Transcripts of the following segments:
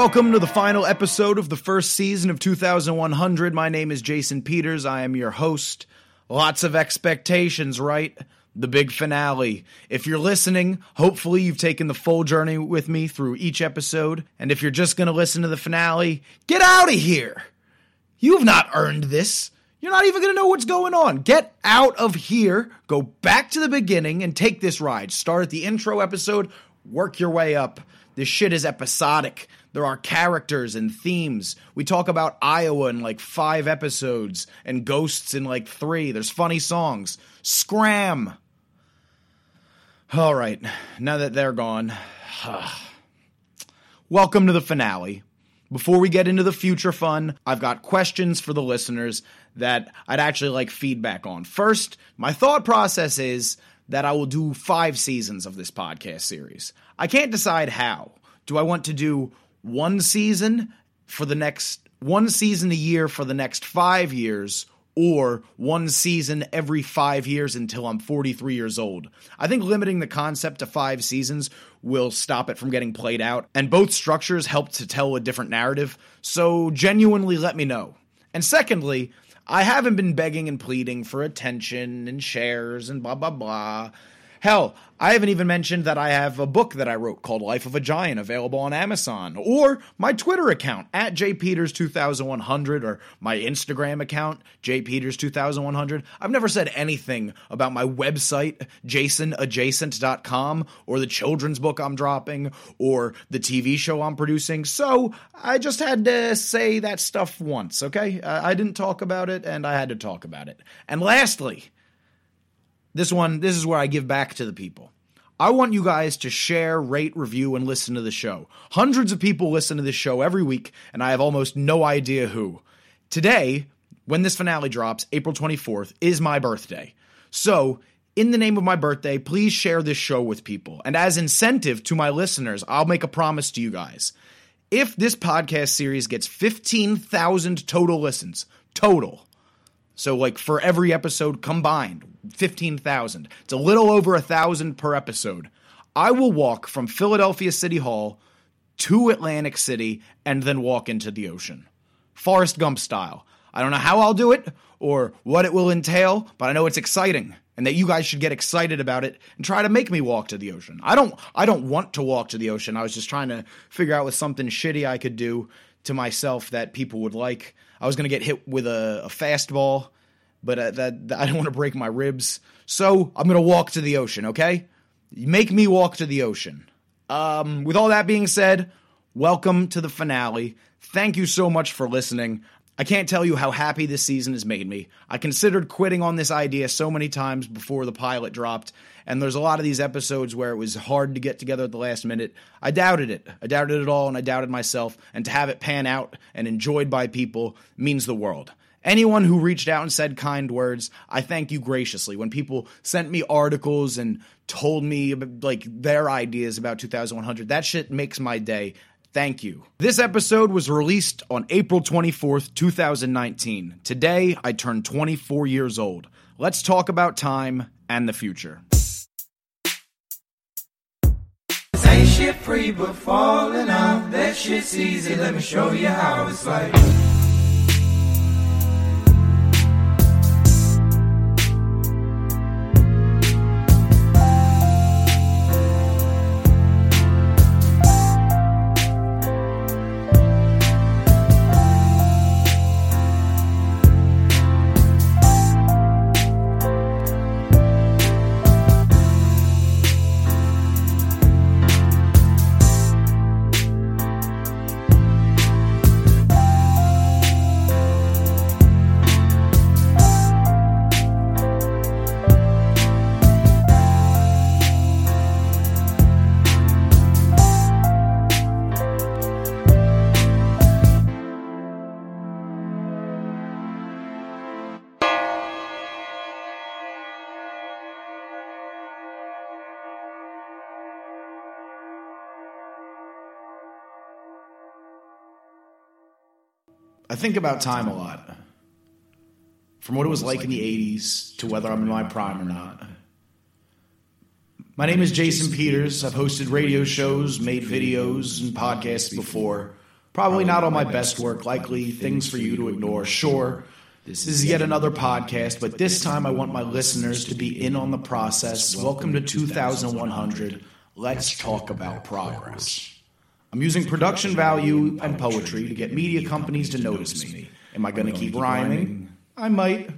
Welcome to the final episode of the first season of 2100. My name is Jason Peters. I am your host. Lots of expectations, right? The big finale. If you're listening, hopefully you've taken the full journey with me through each episode. And if you're just going to listen to the finale, get out of here. You've not earned this. You're not even going to know what's going on. Get out of here, go back to the beginning, and take this ride. Start at the intro episode, work your way up. This shit is episodic. There are characters and themes. We talk about Iowa in like five episodes and ghosts in like three. There's funny songs. Scram. All right, now that they're gone, welcome to the finale. Before we get into the future fun, I've got questions for the listeners that I'd actually like feedback on. First, my thought process is that I will do five seasons of this podcast series. I can't decide how. Do I want to do one season for the next one season a year for the next five years, or one season every five years until I'm 43 years old. I think limiting the concept to five seasons will stop it from getting played out, and both structures help to tell a different narrative, so genuinely let me know. And secondly, I haven't been begging and pleading for attention and shares and blah, blah, blah. Hell, I haven't even mentioned that I have a book that I wrote called Life of a Giant available on Amazon, or my Twitter account at jpeters2100, or my Instagram account, jpeters2100. I've never said anything about my website, jasonadjacent.com, or the children's book I'm dropping, or the TV show I'm producing, so I just had to say that stuff once, okay? I didn't talk about it, and I had to talk about it. And lastly, this one, this is where I give back to the people. I want you guys to share, rate, review, and listen to the show. Hundreds of people listen to this show every week, and I have almost no idea who. Today, when this finale drops, April 24th, is my birthday. So, in the name of my birthday, please share this show with people. And as incentive to my listeners, I'll make a promise to you guys. If this podcast series gets 15,000 total listens, total, so, like for every episode combined, 15,000. It's a little over a thousand per episode. I will walk from Philadelphia City Hall to Atlantic City and then walk into the ocean. Forrest Gump style. I don't know how I'll do it or what it will entail, but I know it's exciting and that you guys should get excited about it and try to make me walk to the ocean. I don't I don't want to walk to the ocean. I was just trying to figure out with something shitty I could do to myself that people would like. I was going to get hit with a, a fastball, but uh, that, that I don't want to break my ribs. So I'm to walk to the ocean, okay? Make me walk to the ocean. Um, with all that being said, welcome to the finale. Thank you so much for listening. I can't tell you how happy this season has made me. I considered quitting on this idea so many times before the pilot dropped, and there's a lot of these episodes where it was hard to get together at the last minute. I doubted it. I doubted it all, and I doubted myself, and to have it pan out and enjoyed by people means the world. Anyone who reached out and said kind words, I thank you graciously. When people sent me articles and told me like their ideas about 2100, that shit makes my day. Thank you. This episode was released on April 24th, 2019. Today, I turned 24 years old. Let's talk about time and the future. Say shit free but falling out. That shit's easy, let me show you how it's like. Think about time a lot. From what it was like in the 80s to whether I'm in my prime or not. My name is Jason Peters. I've hosted radio shows, made videos, and podcasts before. Probably not all my best work, likely things for you to ignore. Sure, this is yet another podcast, but this time I want my listeners to be in on the process. Welcome to 2100. Let's talk about progress. I'm using production value and poetry to get media companies to notice me. Am I going to keep rhyming? I might.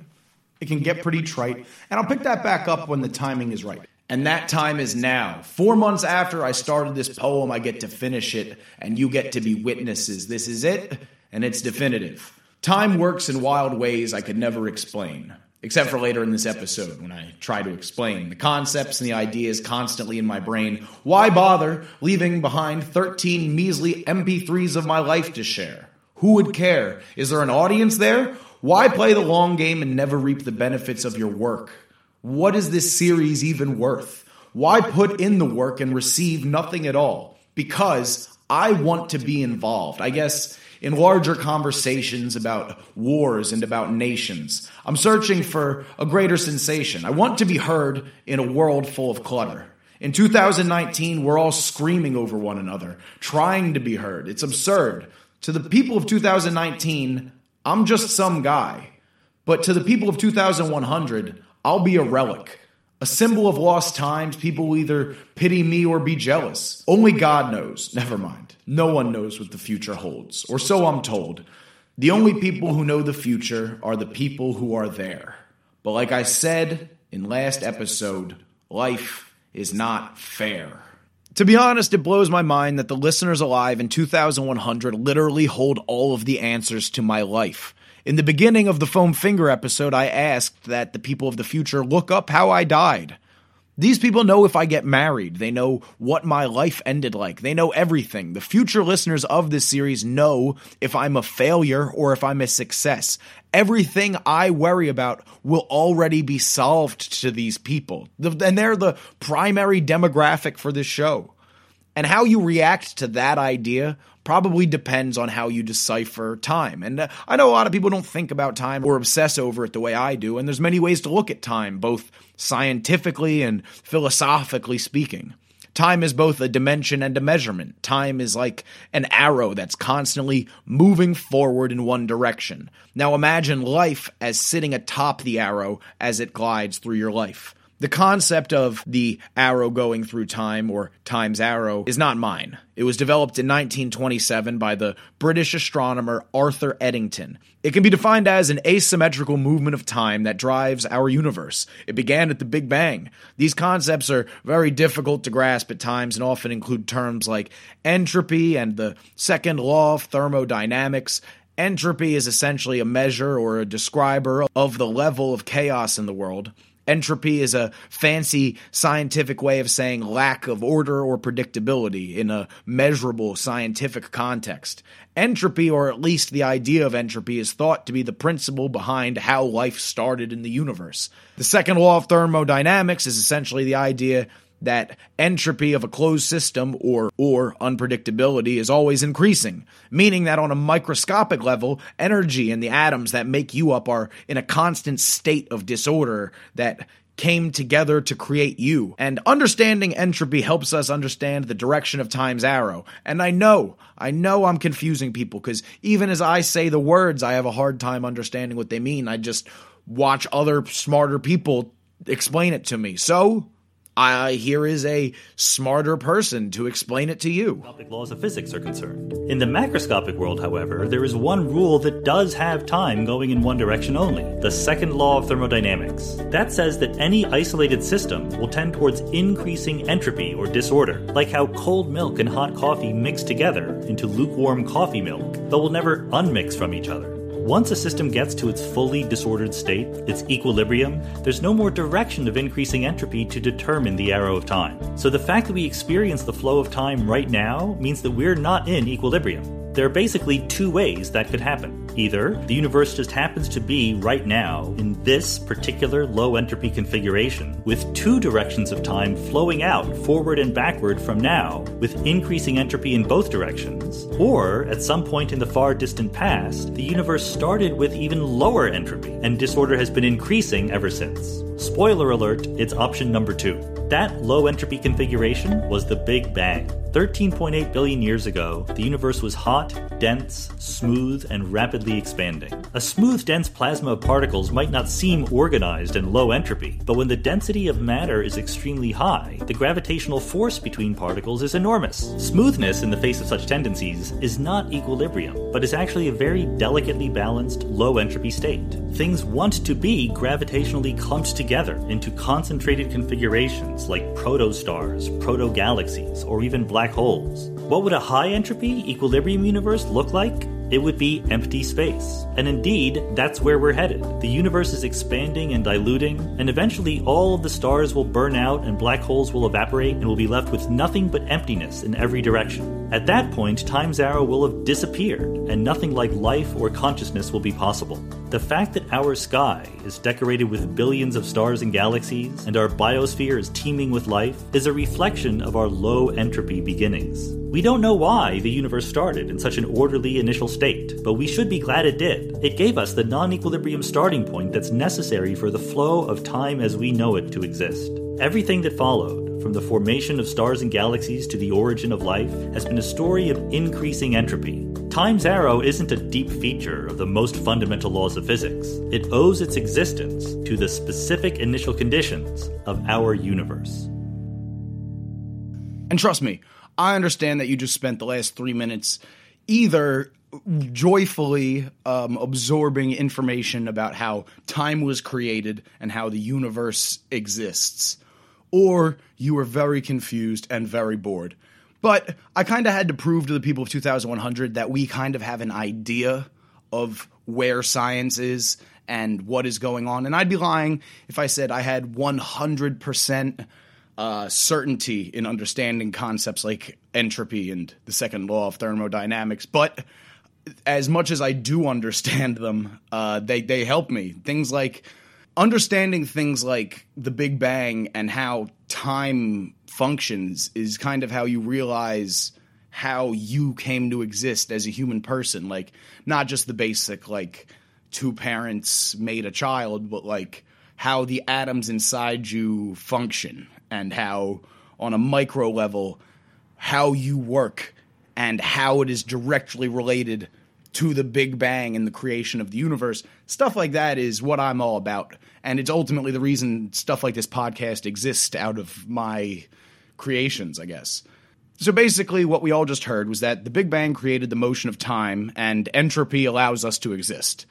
It can get pretty trite, and I'll pick that back up when the timing is right. And that time is now. Four months after I started this poem, I get to finish it, and you get to be witnesses. This is it, and it's definitive. Time works in wild ways I could never explain. Except for later in this episode when I try to explain the concepts and the ideas constantly in my brain. Why bother leaving behind 13 measly MP3s of my life to share? Who would care? Is there an audience there? Why play the long game and never reap the benefits of your work? What is this series even worth? Why put in the work and receive nothing at all? Because I want to be involved. I guess in larger conversations about wars and about nations. I'm searching for a greater sensation. I want to be heard in a world full of clutter. In 2019, we're all screaming over one another, trying to be heard. It's absurd. To the people of 2019, I'm just some guy. But to the people of 2100, I'll be a relic. A symbol of lost times, people will either pity me or be jealous. Only God knows. Never mind. No one knows what the future holds, or so I'm told. The only people who know the future are the people who are there. But like I said in last episode, life is not fair. To be honest, it blows my mind that the listeners alive in 2100 literally hold all of the answers to my life. In the beginning of the Foam Finger episode, I asked that the people of the future look up how I died. These people know if I get married. They know what my life ended like. They know everything. The future listeners of this series know if I'm a failure or if I'm a success. Everything I worry about will already be solved to these people. And they're the primary demographic for this show. And how you react to that idea probably depends on how you decipher time. And uh, I know a lot of people don't think about time or obsess over it the way I do, and there's many ways to look at time, both scientifically and philosophically speaking. Time is both a dimension and a measurement. Time is like an arrow that's constantly moving forward in one direction. Now imagine life as sitting atop the arrow as it glides through your life. The concept of the arrow going through time or time's arrow is not mine. It was developed in 1927 by the British astronomer Arthur Eddington. It can be defined as an asymmetrical movement of time that drives our universe. It began at the Big Bang. These concepts are very difficult to grasp at times and often include terms like entropy and the second law of thermodynamics. Entropy is essentially a measure or a describer of the level of chaos in the world. Entropy is a fancy scientific way of saying lack of order or predictability in a measurable scientific context. Entropy, or at least the idea of entropy, is thought to be the principle behind how life started in the universe. The second law of thermodynamics is essentially the idea that entropy of a closed system or or unpredictability is always increasing meaning that on a microscopic level energy and the atoms that make you up are in a constant state of disorder that came together to create you. And understanding entropy helps us understand the direction of time's arrow. And I know, I know I'm confusing people because even as I say the words, I have a hard time understanding what they mean. I just watch other smarter people explain it to me. So, I here is a smarter person to explain it to you. Laws of physics are concerned. In the macroscopic world, however, there is one rule that does have time going in one direction only the second law of thermodynamics. That says that any isolated system will tend towards increasing entropy or disorder, like how cold milk and hot coffee mix together into lukewarm coffee milk, but will never unmix from each other. Once a system gets to its fully disordered state, its equilibrium, there's no more direction of increasing entropy to determine the arrow of time. So the fact that we experience the flow of time right now means that we're not in equilibrium. There are basically two ways that could happen. Either the universe just happens to be right now in this particular low entropy configuration, with two directions of time flowing out forward and backward from now, with increasing entropy in both directions. Or, at some point in the far distant past, the universe started with even lower entropy, and disorder has been increasing ever since. Spoiler alert, it's option number two. That low entropy configuration was the Big Bang. 13.8 billion years ago, the universe was hot, dense, smooth, and rapidly expanding. A smooth, dense plasma of particles might not seem organized and low entropy, but when the density of matter is extremely high, the gravitational force between particles is enormous. Smoothness in the face of such tendencies is not equilibrium, but is actually a very delicately balanced, low entropy state. Things want to be gravitationally clumped together into concentrated configurations like protostars, proto-galaxies, or even black holes. What would a high entropy equilibrium universe look like? It would be empty space. And indeed, that's where we're headed. The universe is expanding and diluting, and eventually all of the stars will burn out and black holes will evaporate and we'll be left with nothing but emptiness in every direction. At that point, time's arrow will have disappeared, and nothing like life or consciousness will be possible. The fact that our sky is decorated with billions of stars and galaxies, and our biosphere is teeming with life, is a reflection of our low entropy beginnings. We don't know why the universe started in such an orderly initial state, but we should be glad it did. It gave us the non equilibrium starting point that's necessary for the flow of time as we know it to exist. Everything that followed, from the formation of stars and galaxies to the origin of life, has been a story of increasing entropy. Time's arrow isn't a deep feature of the most fundamental laws of physics. It owes its existence to the specific initial conditions of our universe. And trust me, I understand that you just spent the last three minutes either joyfully um, absorbing information about how time was created and how the universe exists, or you were very confused and very bored. But I kind of had to prove to the people of 2100 that we kind of have an idea of where science is and what is going on. And I'd be lying if I said I had 100% uh, certainty in understanding concepts like entropy and the second law of thermodynamics. But as much as I do understand them, uh, they they help me. Things like understanding things like the Big Bang and how time functions is kind of how you realize how you came to exist as a human person. Like not just the basic like two parents made a child, but like how the atoms inside you function and how on a micro level how you work and how it is directly related to the Big Bang and the creation of the universe. Stuff like that is what I'm all about. And it's ultimately the reason stuff like this podcast exists out of my creations, I guess. So basically, what we all just heard was that the Big Bang created the motion of time, and entropy allows us to exist.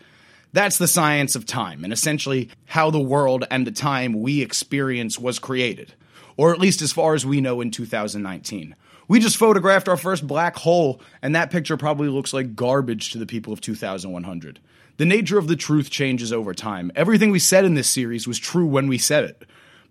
That's the science of time, and essentially how the world and the time we experience was created, or at least as far as we know in 2019. We just photographed our first black hole, and that picture probably looks like garbage to the people of 2100. The nature of the truth changes over time. Everything we said in this series was true when we said it.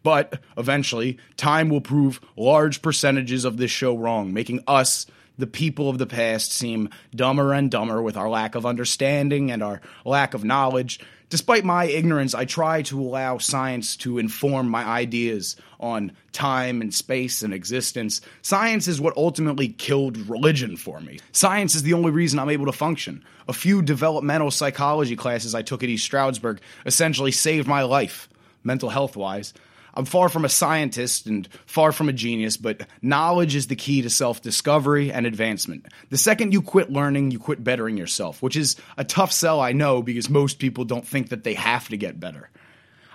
But eventually, time will prove large percentages of this show wrong, making us, the people of the past, seem dumber and dumber with our lack of understanding and our lack of knowledge. Despite my ignorance, I try to allow science to inform my ideas on time and space and existence. Science is what ultimately killed religion for me. Science is the only reason I'm able to function. A few developmental psychology classes I took at East Stroudsburg essentially saved my life. mental health wise. I'm far from a scientist and far from a genius, but knowledge is the key to self discovery and advancement. The second you quit learning, you quit bettering yourself, which is a tough sell, I know, because most people don't think that they have to get better.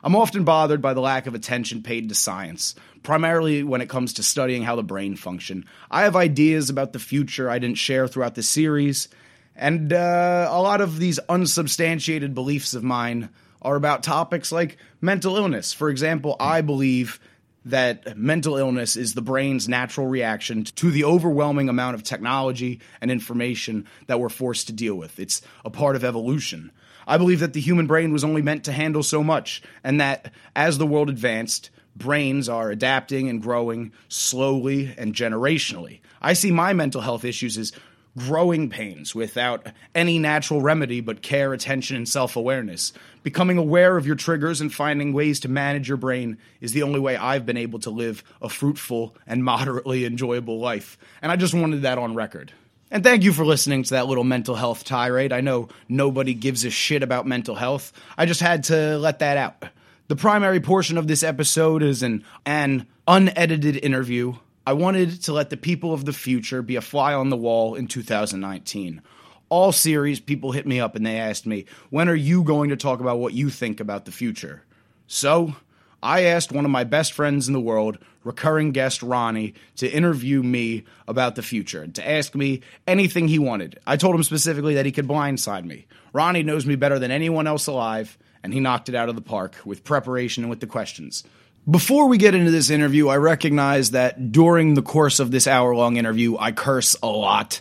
I'm often bothered by the lack of attention paid to science, primarily when it comes to studying how the brain function. I have ideas about the future I didn't share throughout the series, and uh, a lot of these unsubstantiated beliefs of mine are about topics like mental illness. For example, I believe that mental illness is the brain's natural reaction to the overwhelming amount of technology and information that we're forced to deal with. It's a part of evolution. I believe that the human brain was only meant to handle so much, and that as the world advanced, brains are adapting and growing slowly and generationally. I see my mental health issues as growing pains without any natural remedy but care, attention, and self awareness. Becoming aware of your triggers and finding ways to manage your brain is the only way I've been able to live a fruitful and moderately enjoyable life. And I just wanted that on record. And thank you for listening to that little mental health tirade. I know nobody gives a shit about mental health. I just had to let that out. The primary portion of this episode is an, an unedited interview. I wanted to let the people of the future be a fly on the wall in 2019. All series, people hit me up and they asked me, when are you going to talk about what you think about the future? So, I asked one of my best friends in the world, recurring guest Ronnie, to interview me about the future, and to ask me anything he wanted. I told him specifically that he could blindside me. Ronnie knows me better than anyone else alive, and he knocked it out of the park with preparation and with the questions. Before we get into this interview, I recognize that during the course of this hour long interview, I curse a lot.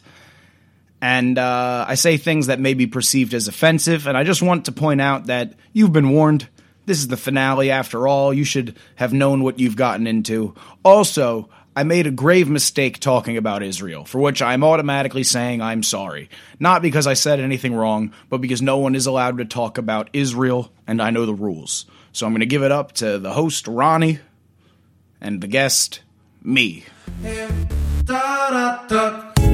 And uh, I say things that may be perceived as offensive, and I just want to point out that you've been warned. This is the finale after all. You should have known what you've gotten into. Also, I made a grave mistake talking about Israel, for which I'm automatically saying I'm sorry. Not because I said anything wrong, but because no one is allowed to talk about Israel, and I know the rules. So I'm going to give it up to the host, Ronnie, and the guest, me.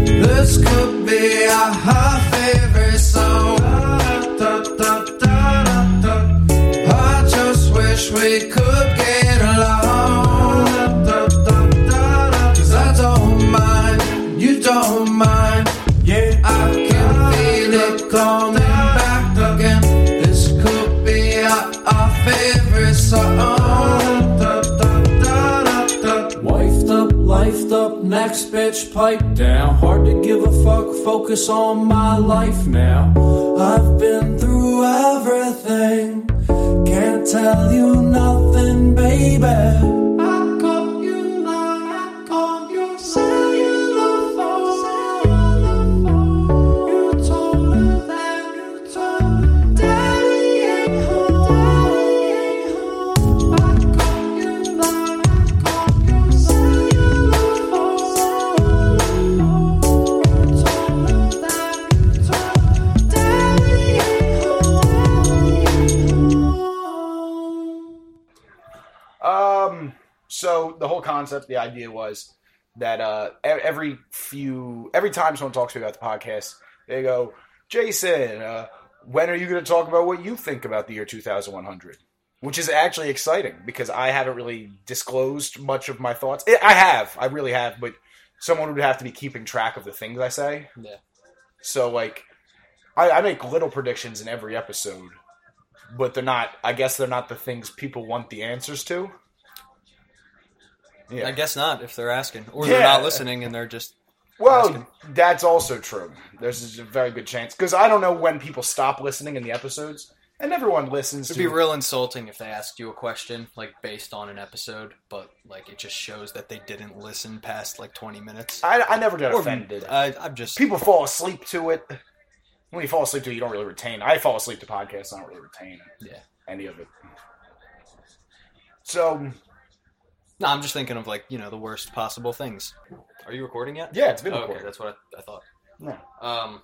This could be our favorite song. I just wish we could get along. Bitch pipe down. Hard to give a fuck, focus on my life now. I've been through everything, can't tell you nothing, baby. So the whole concept, the idea was that uh, every few, every time someone talks to me about the podcast, they go, "Jason, uh, when are you going to talk about what you think about the year 2100?" Which is actually exciting because I haven't really disclosed much of my thoughts. I I have, I really have, but someone would have to be keeping track of the things I say. Yeah. So like, I, I make little predictions in every episode, but they're not. I guess they're not the things people want the answers to. Yeah. I guess not if they're asking, or Yeah. they're not listening and they're just Well, asking. that's also true. There's a very good chance because I don't know when people stop listening in the episodes, and everyone listens It'd to. be real insulting if they asked you a question like based on an episode, but like it just shows that they didn't listen past like twenty minutes. I, I never get Or- offended. I, I'm just people fall asleep to it. When you fall asleep to it, you don't really retain. I fall asleep to podcasts. I don't really retain yeah. any of it. So No, I'm just thinking of like you know the worst possible things. Are you recording yet? yeah, it's been okay, recorded. that's what I, I thought. No, Um,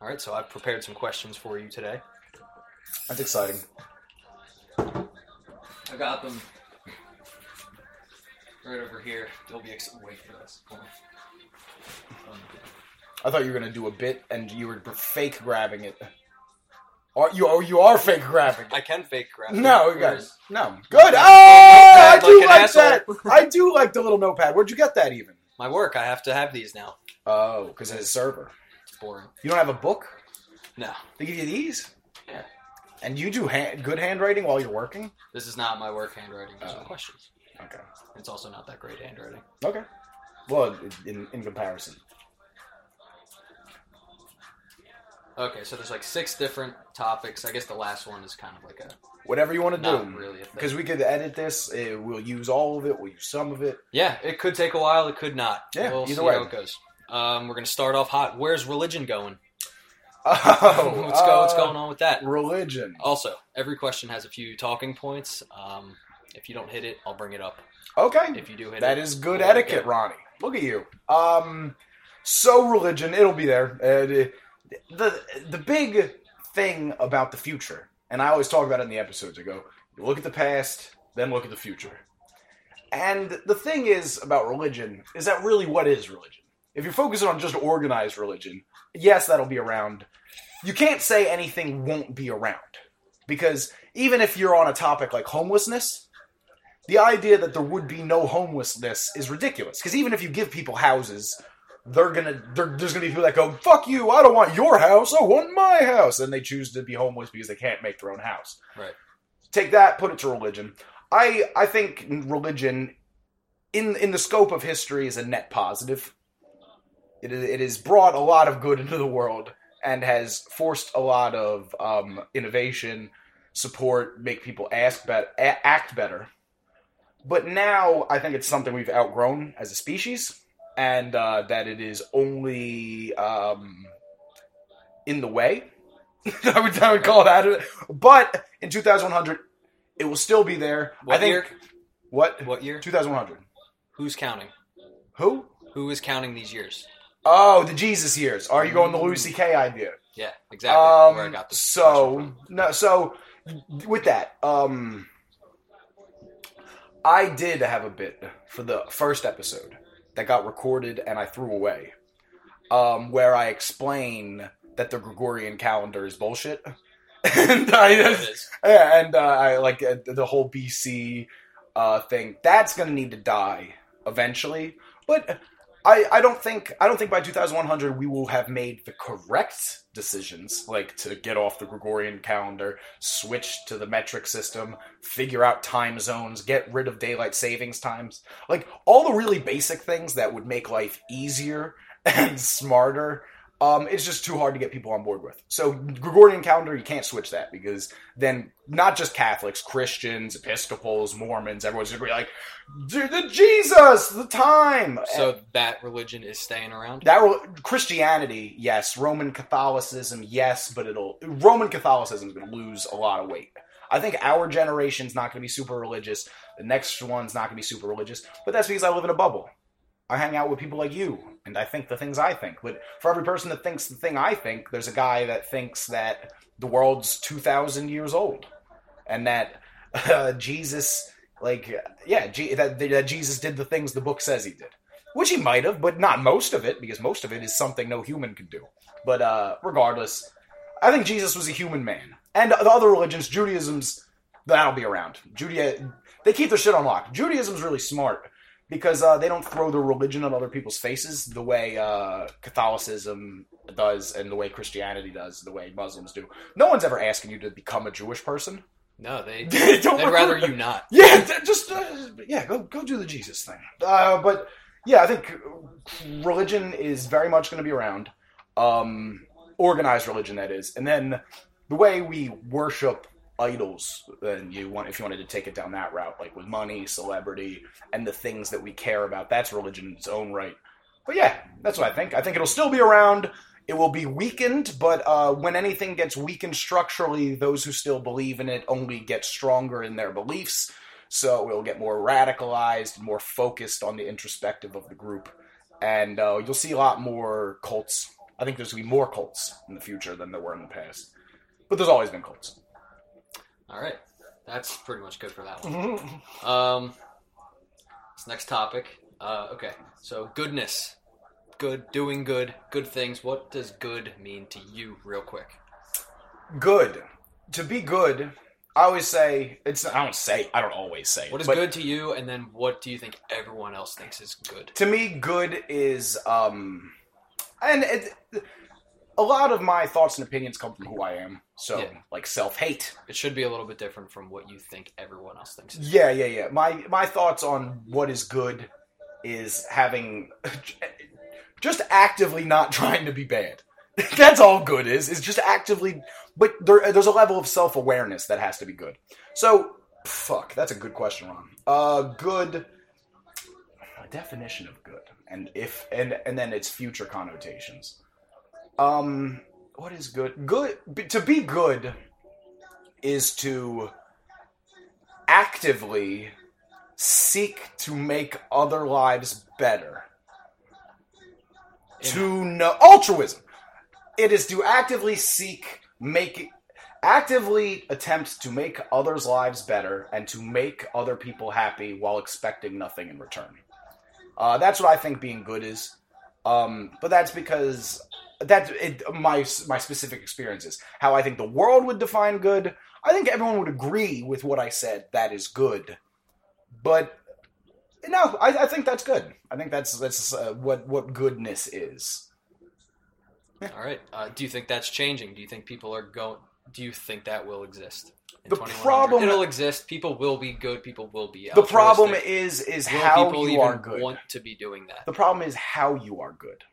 all right, so I've prepared some questions for you today. that's exciting. I got them right over here. They'll be ex- wait for this. I thought you were gonna do a bit, and you were fake grabbing it. Are you? Oh, you are fake graphic. I can fake graphic. No, Where's- guys. No. Good. Oh, I do like like that. I do like the little notepad. Where'd you get that even? My work. I have to have these now. Oh, because it's a server. It's boring. You don't have a book? No, They give you these? Yeah. And you do hand, good handwriting while you're working? this is not my work handwriting. There's no Oh. questions. Okay. It's also not that great handwriting. Okay. Well, in, in comparison. Okay, so there's like six different topics. I guess the last one is kind of like a Whatever you want to not do. really. Because we could edit this. Uh, we'll use all of it. We'll use some of it. Yeah, it could take a while. It could not. Yeah, we'll either see way. how it goes. Um, we're gonna start off hot. Where's religion going? Oh, what's, go, what's uh, going on with that? Religion. Also, every question has a few talking points. Um, if you don't hit it, I'll bring it up. Okay. If you do hit That it, is good etiquette. Ronnie. Look at you. Um, so religion, it'll be there. Uh, the- the big thing about the future, and I always talk about it in the episodes. I go, look at the past, then look at the future. And the thing is about religion is that really what is religion? If you're focusing on just organized religion, yes, that'll be around. You can't say anything won't be around because even if you're on a topic like homelessness, the idea that there would be no homelessness is ridiculous. Because even if you give people houses, they're gonna they're, there's gonna be people that go, "Fuck you! I don't want your house. I want my house," and they choose to be homeless because they can't make their own house. Right. Take that, put it to religion. I I think religion, in in the scope of history, is a net positive. It is, it has brought a lot of good into the world and has forced a lot of um, innovation, support, make people ask bet- a- act better. But now I think it's something we've outgrown as a species, and uh, that it is only um, in the way. I would I would call that. it. But in 2100, it will still be there. What I think year? what What year? 2100. Who's counting? Who? Who is counting these years? Oh, the Jesus years. Are you going the Louis C.K. idea? Yeah, exactly. where I Um, got so no, so with that, um, I did have a bit for the first episode that got recorded and I threw away, um, where I explain that the Gregorian calendar is bullshit, and I, is. yeah, and uh, I like uh, the whole BC uh, thing. That's gonna need to die eventually, but I, I don't think I don't think by 2100 we will have made the correct decisions, like to get off the Gregorian calendar, switch to the metric system, figure out time zones, get rid of daylight savings times, like all the really basic things that would make life easier and smarter. Um, it's just too hard to get people on board with. So Gregorian calendar, you can't switch that because then not just Catholics, Christians, Episcopals, Mormons, everyone's gonna be like, "Dude, the Jesus, the time. So that religion is staying around. That re- Christianity, yes. Roman Catholicism, yes. But it'll Roman Catholicism is going to lose a lot of weight. I think our generation's not going to be super religious. The next one's not going to be super religious. But that's because I live in a bubble. I hang out with people like you, and I think the things I think. But for every person that thinks the thing I think, there's a guy that thinks that the world's two thousand years old, and that uh, Jesus, like, yeah, G- that, that Jesus did the things the book says he did which he might have, but not most of it, because most of it is something no human can do. But uh, regardless, I think Jesus was a human man, and the other religions, Judaism's that'll be around. Judea, they keep their shit on lock. Judaism's really smart because uh, they don't throw their religion on other people's faces the way uh, Catholicism does, and the way Christianity does, the way Muslims do. No one's ever asking you to become a Jewish person. No, they They don't they'd rather you not. yeah, just uh, yeah, go go do the Jesus thing. Uh, but yeah, I think religion is very much going to be around. Um, organized religion, that is, and then the way we worship idols. And you want, if you wanted to take it down that route, like with money, celebrity, and the things that we care about, that's religion in its own right. But yeah, that's what I think. I think it'll still be around. It will be weakened, but uh, when anything gets weakened structurally, those who still believe in it only get stronger in their beliefs. So it'll get more radicalized, more focused on the introspective of the group, and uh, you'll see a lot more cults. I think there's gonna be more cults in the future than there were in the past, but there's always been cults. All right, that's pretty much good for that one. Um, this next topic. Uh, okay, so goodness, good, doing good, good things. What does good mean to you, real quick? good. To be good, I always say it's. I don't say. I don't always say. What is but good to you, and then what do you think everyone else thinks is good? To me, good is um, and it, a lot of my thoughts and opinions come from who I am. So Yeah. like self hate. It should be a little bit different from what you think everyone else thinks. Yeah, yeah, yeah. My my thoughts on what is good is having just actively not trying to be bad. That's all good is. Is just actively, but there, there's a level of self awareness that has to be good. So, fuck, that's a good question, Ron. Uh, good. A definition of good, and if and and then its future connotations. Um, what is good? Good to be good is to actively seek to make other lives better. To know altruism. It is to actively seek make actively attempt to make others' lives better and to make other people happy while expecting nothing in return. Uh, that's what I think being good is. Um, but that's because that it, my my specific experiences. How I think the world would define good. I think everyone would agree with what I said. That is good, but no, I, I think that's good. I think that's that's uh, what what goodness is. All right. Uh, do you think that's changing? Do you think people are going? Do you think that will exist? in The problem- it'll exist. People will be good. People will be. The problem is is will how people you even are good. want to be doing that? The problem is how you are good.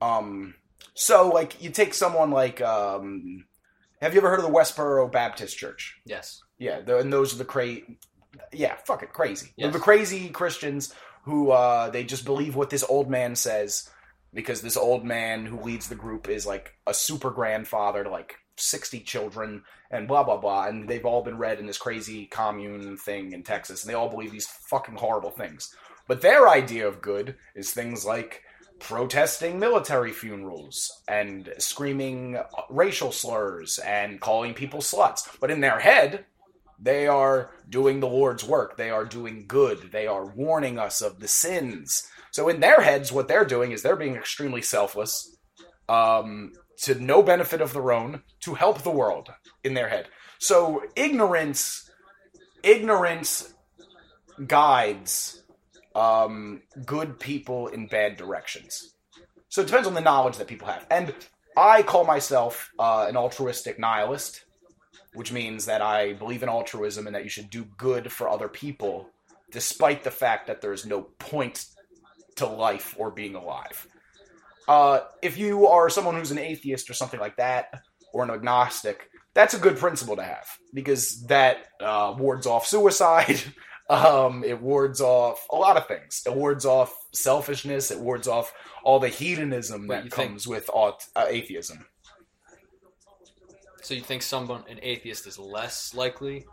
Um, so like you take someone like um, have you ever heard of the Westboro Baptist Church? Yes. Yeah, the, and those are the cra Yeah, fuck it, crazy. Yes. the crazy Christians who uh, they just believe what this old man says because this old man who leads the group is like a super grandfather to like sixty children and blah blah blah, and they've all been read in this crazy commune thing in Texas, and they all believe these fucking horrible things. But their idea of good is things like protesting military funerals and screaming racial slurs and calling people sluts. But in their head, they are doing the Lord's work. They are doing good. They are warning us of the sins. So in their heads, what they're doing is they're being extremely selfless, um, to no benefit of their own, to help the world in their head. So ignorance, ignorance guides um, good people in bad directions. So it depends on the knowledge that people have. And I call myself uh, an altruistic nihilist, which means that I believe in altruism and that you should do good for other people, despite the fact that there is no point to life or being alive. Uh, if you are someone who's an atheist or something like that, or an agnostic, that's a good principle to have because that uh, wards off suicide. Um, it wards off a lot of things. It wards off selfishness. It wards off all the hedonism Wait, that you think- comes with aut- uh, atheism. So you think someone, an atheist, is less likely?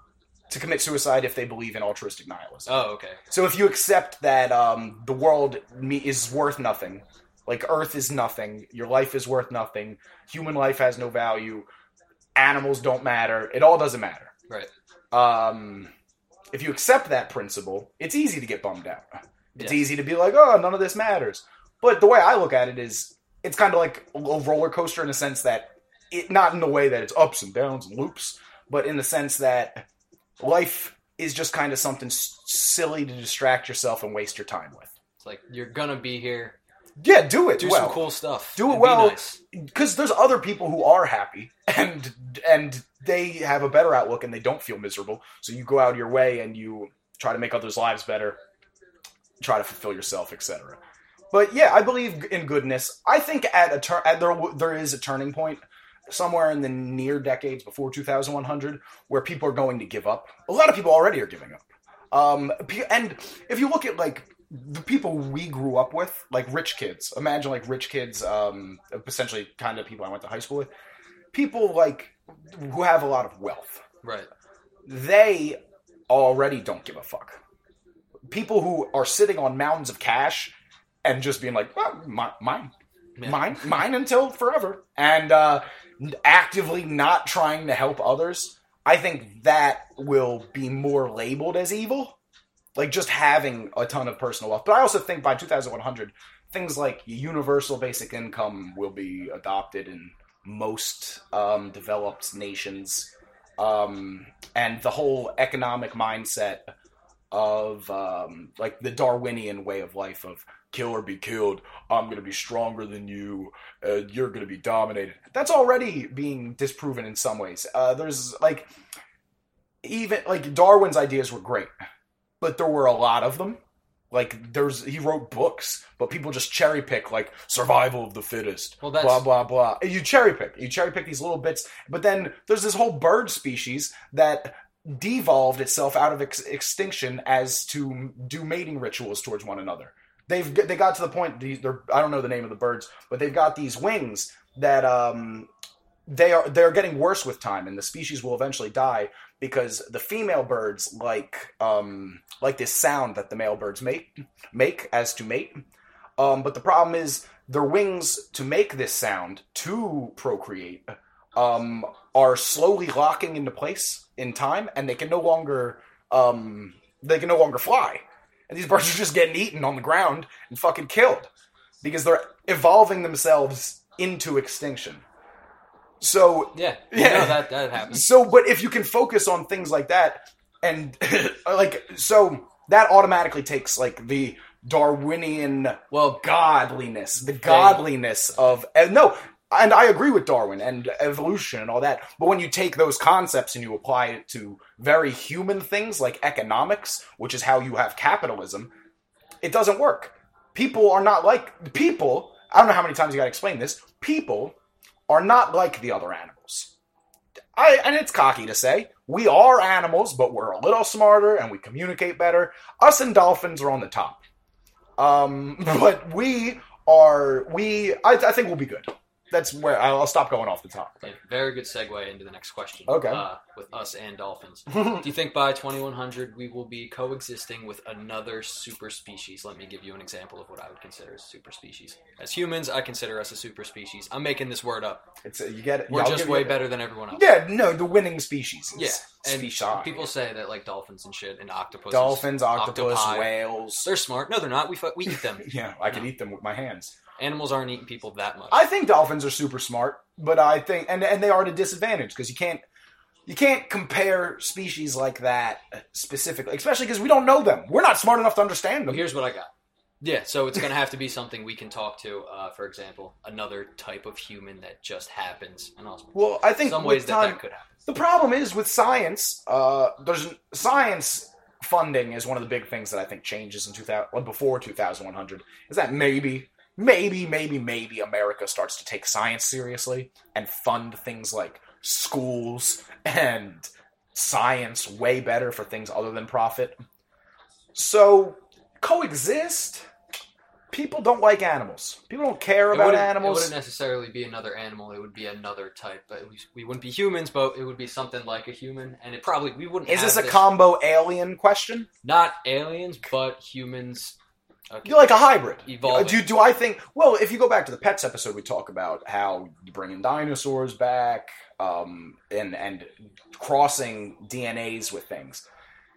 To commit suicide if they believe in altruistic nihilism. Oh, okay. So if you accept that um, the world is worth nothing, like Earth is nothing, your life is worth nothing, human life has no value, animals don't matter, it all doesn't matter. Right. Um, if you accept that principle, it's easy to get bummed out. It's Yes. easy to be like, oh, none of this matters. But the way I look at it is, it's kind of like a roller coaster in the sense that it not in the way that it's ups and downs and loops, but in the sense that life is just kind of something s- silly to distract yourself and waste your time with. It's like you're gonna be here. Yeah, do it. Do well. some cool stuff. Do it well. Be nice. because there's other people who are happy and and they have a better outlook and they don't feel miserable. So you go out of your way and you try to make others' lives better, try to fulfill yourself, etc. But yeah, I believe in goodness. I think at a at there there is a turning point somewhere in the near decades before 2100 where people are going to give up. A lot of people already are giving up. Um, and if you look at like the people we grew up with, like rich kids, imagine like rich kids, um, essentially kind of people I went to high school with, people like who have a lot of wealth, Right. they already don't give a fuck. People who are sitting on mountains of cash and just being like, well, mi- mine, mine, mine until forever, and uh, actively not trying to help others. I think that will be more labeled as evil, like just having a ton of personal wealth. But I also think by 2100, things like universal basic income will be adopted in most um, developed nations, um, and the whole economic mindset of um, like the Darwinian way of life of kill or be killed. I'm going to be stronger than you. Uh, you're going to be dominated. That's already being disproven in some ways. Uh, there's like even like Darwin's ideas were great, but there were a lot of them. Like there's he wrote books, but people just cherry pick like survival of the fittest. Well, that's- blah blah blah. You cherry pick. You cherry pick these little bits, but then there's this whole bird species that devolved itself out of ex- extinction as to do mating rituals towards one another. They've they got to the point. These, they're, I don't know the name of the birds, but they've got these wings that um they are they're getting worse with time, and the species will eventually die because the female birds like um like this sound that the male birds make make as to mate. Um, but the problem is their wings to make this sound to procreate um, are slowly locking into place in time, and they can no longer um, they can no longer fly. And these birds are just getting eaten on the ground and fucking killed because they're evolving themselves into extinction. So Yeah, Yeah. yeah, that that happens. so, but if you can focus on things like that, and like, so that automatically takes like the Darwinian Well, godliness, the godliness of and no, and I agree with Darwin and evolution and all that. But when you take those concepts and you apply it to very human things like economics, which is how you have capitalism, it doesn't work. People are not like people. I don't know how many times you got to explain this. People are not like the other animals. I and it's cocky to say we are animals, but we're a little smarter and we communicate better. Us and dolphins are on the top. Um, but we are we. I, I think we'll be good. That's where I'll, stop going off the top. Okay, very good segue into the next question. Okay. Uh, with us and dolphins. Do you think by 2100 we will be coexisting with another super species? Let me give you an example of what I would consider a super species. As humans, I consider us a super species. I'm making this word up. It's you get it. We're I'll just way better than everyone else. Yeah, no, the winning species. Yeah, and people say that like dolphins and shit and octopuses, dolphins, octopus, octopi, whales. They're smart. No, they're not. We fu- we eat them. Yeah, I can eat them with my hands. Animals aren't eating people that much. I think dolphins are super smart, but I think and and they are at a disadvantage because you can't you can't compare species like that specifically, especially because we don't know them. We're not smart enough to understand Well, them. here's what I got. Yeah, so it's going to have to be something we can talk to. Uh, for example, another type of human that just happens, and also Well, I think some ways that time, that could happen. The problem is with science. Uh, there's science funding is one of the big things that I think changes in 2000 well, before 2100. Is that maybe, maybe, maybe, maybe America starts to take science seriously and fund things like schools and science way better for things other than profit. So coexist. People don't like animals. People don't care about wouldn't, it wouldn't necessarily be another animal. It would be another type. But we, we wouldn't be humans, but it would be something like a human, and it probably we wouldn't. Is this a combo alien question? Not aliens, but humans. Okay. You're like a hybrid. Evolving. Do, do I think? Well, if you go back to the pets episode, we talk about how you bring in dinosaurs back, um, and and crossing DNAs with things.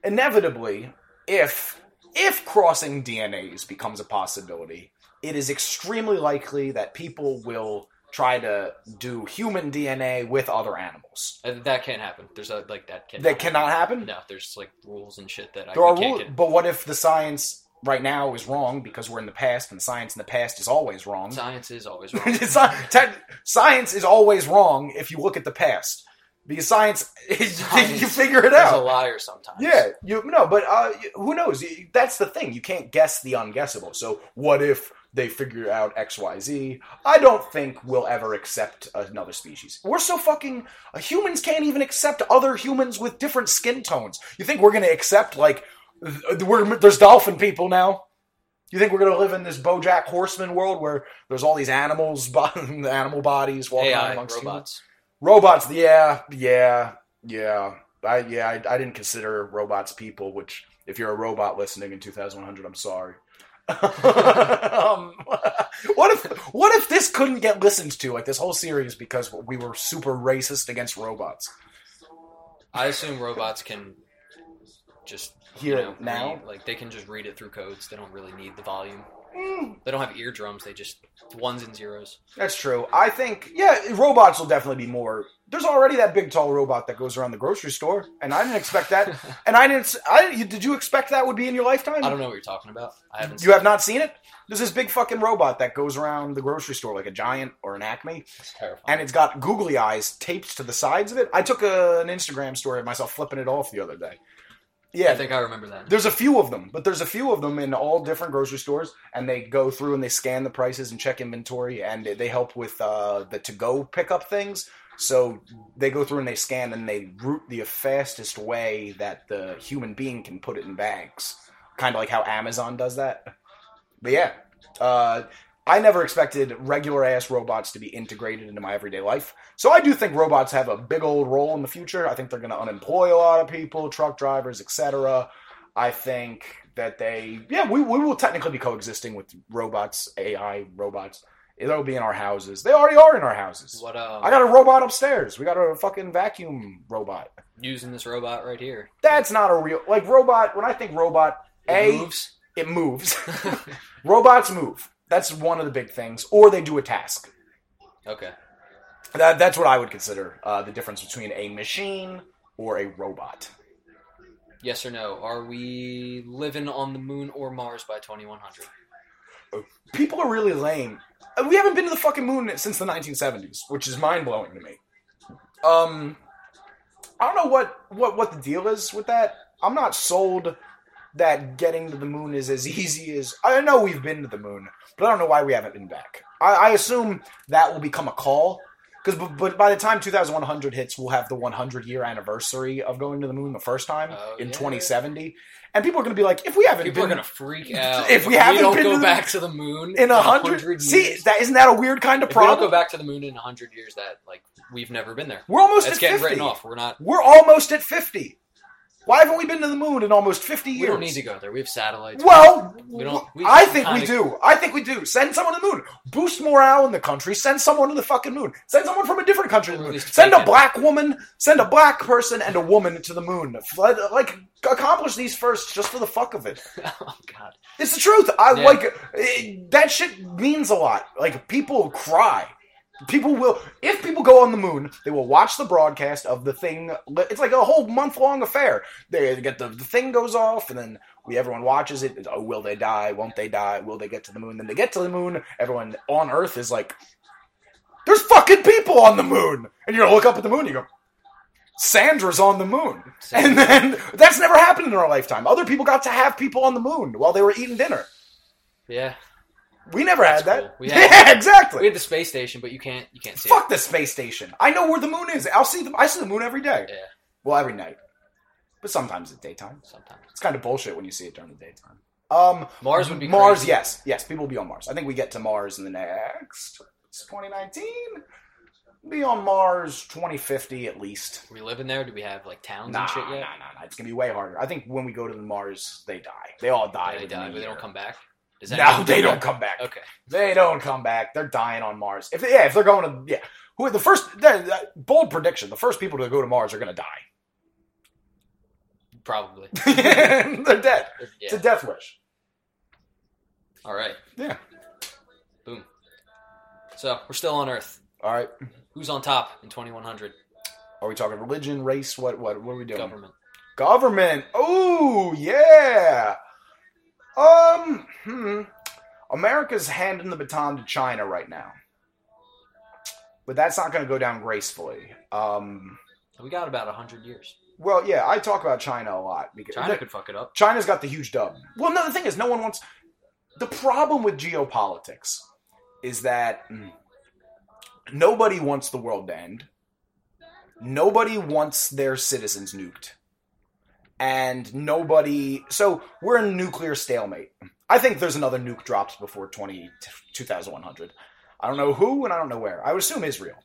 Inevitably, if if crossing DNAs becomes a possibility, it is extremely likely that people will try to do human DNA with other animals. Uh, that can't happen. There's a like that cannot. That cannot happen. No, there's like rules and shit that I There are can't rules, but what if the science right now is wrong because we're in the past and science in the past is always wrong? Science is always wrong. Science is always wrong if you look at the past because science, Science you figure it out. a liar sometimes. Yeah, you no, but uh, who knows? That's the thing. You can't guess the unguessable. So what if they figure out X, Y, Z? I don't think we'll ever accept another species. We're so fucking uh, humans can't even accept other humans with different skin tones. You think we're gonna accept like we're, there's dolphin people now? You think we're gonna live in this BoJack Horseman world where there's all these animals, animal bodies walking AI amongst humans? robots. Robots, yeah, yeah, yeah. I yeah, I, I didn't consider robots people. Which, if you're a robot listening in 2100, I'm sorry. um, what if what if this couldn't get listened to like this whole series because we were super racist against robots? I assume robots can just Hear you know, it now? read- like they can just read it through codes. They don't really need the volume. They don't have eardrums. They just ones and zeros. That's true. I think, yeah, robots will definitely be more. There's already that big tall robot that goes around the grocery store, and I didn't expect that. and I didn't. I did you expect that would be in your lifetime? I don't know what you're talking about. I haven't. You have not seen it? There's this big fucking robot that goes around the grocery store like a giant or an Acme, It's terrifying. and it's got googly eyes taped to the sides of it. I took a, an Instagram story of myself flipping it off the other day. Yeah, I think I remember that. there's a few of them, but there's a few of them in all different grocery stores, and they go through and they scan the prices and check inventory, and they help with uh, the to-go pickup things. So they go through and they scan and they route the fastest way that the human being can put it in bags, kind of like how Amazon does that. But yeah, uh, I never expected regular ass robots to be integrated into my everyday life. So I do think robots have a big old role in the future. I think they're going to unemploy a lot of people, truck drivers, etc. I think that they, yeah, we, we will technically be coexisting with robots, AI robots. They'll be in our houses. They already are in our houses. What? Um, I got a robot upstairs. We got a fucking vacuum robot. using this robot right here. That's not a real like robot. When I think robot, It a moves. it moves. Robots move. That's one of the big things, or they do a task. Okay. That, that's what I would consider uh, the difference between a machine or a robot. Yes or no? Are we living on the moon or Mars by 2100? People are really lame. Uh, We haven't been to the fucking moon since the 1970s, which is mind blowing to me. Um, I don't know what, what what the deal is with that. I'm not sold that getting to the moon is as easy as I know we've been to the moon, but I don't know why we haven't been back. I, I assume that will become a call because but, but by the time 2100 hits, we'll have the 100 year anniversary of going to the moon the first time Oh, in yeah. 2070, and people are going to be like, if we haven't People are gonna freak out If we haven't don't been go to the- back to the moon in a hundred, see that isn't that a weird kind of if we don't problem? go back to the moon in hundred years, that like we've never been there. We're almost That's at getting 50. written off. We're not. We're almost at 50. Why haven't we been to the moon in almost 50 years? We don't need to go there. We have satellites. Well, We don't- we I think we do. I think we do. Send someone to the moon. Boost morale in the country. Send someone to the fucking moon. Send someone from a different country to the moon. Send a black woman. Send a black person and a woman to the moon. Like accomplish these first, just for the fuck of it. oh God. It's the truth. I Yeah. like eh, that shit means a lot. Like people cry. People will if people go on the moon, they will watch the broadcast of the thing. It's like a whole month long affair. They get the, the thing goes off, and then we everyone watches it. Oh, will they die? Won't they die? Will they get to the moon? Then they get to the moon. Everyone on Earth is like, "There's fucking people on the moon," and you're gonna look up at the moon. and You go, "Sandra's on the moon," and then that's never happened in our lifetime. Other people got to have people on the moon while they were eating dinner. Yeah. We never had that. cool. We had- yeah, exactly. We had the space station, but you can't. You can't see Fuck it. the space station. I know where the moon is. I'll see the I see the moon every day. Yeah. Well, every night, but sometimes at daytime. Sometimes. It's kind of bullshit when you see it during the daytime. Um, Mars would be Mars. crazy. Yes, yes. People will be on Mars. I think we get to Mars in the next. It's 2019. Be on Mars 2050 at least. Are we living there? Do we have like towns Nah, and shit yet? nah, nah. nah. It's gonna be way harder. I think when we go to the Mars, they die. They all die. Yeah, they die, but they don't come back. Is No, they don't back? come back. Okay. They don't come back. They're dying on Mars. If yeah, if they're going to yeah, who the first uh, bold prediction? The first people to go to Mars are going to die. Probably. they're dead. It's a death wish. All right. Yeah. Boom. So we're still on Earth. All right. Who's on top in 2100? Are we talking religion, race? What? What? What are we doing? Government. Government. Oh yeah. Um. Hmm. America's handing the baton to China right now, but that's not going to go down gracefully. Um. We got about 100 years. Well, yeah, I talk about China a lot because China could fuck it up. China's got the huge dub. Well, no, the thing is, no one wants. The problem with geopolitics is that mm, nobody wants the world to end. Nobody wants their citizens nuked. And nobody. So we're in nuclear stalemate. I think there's another nuke dropped before 20, 2100. I don't know who and I don't know where. I would assume Israel.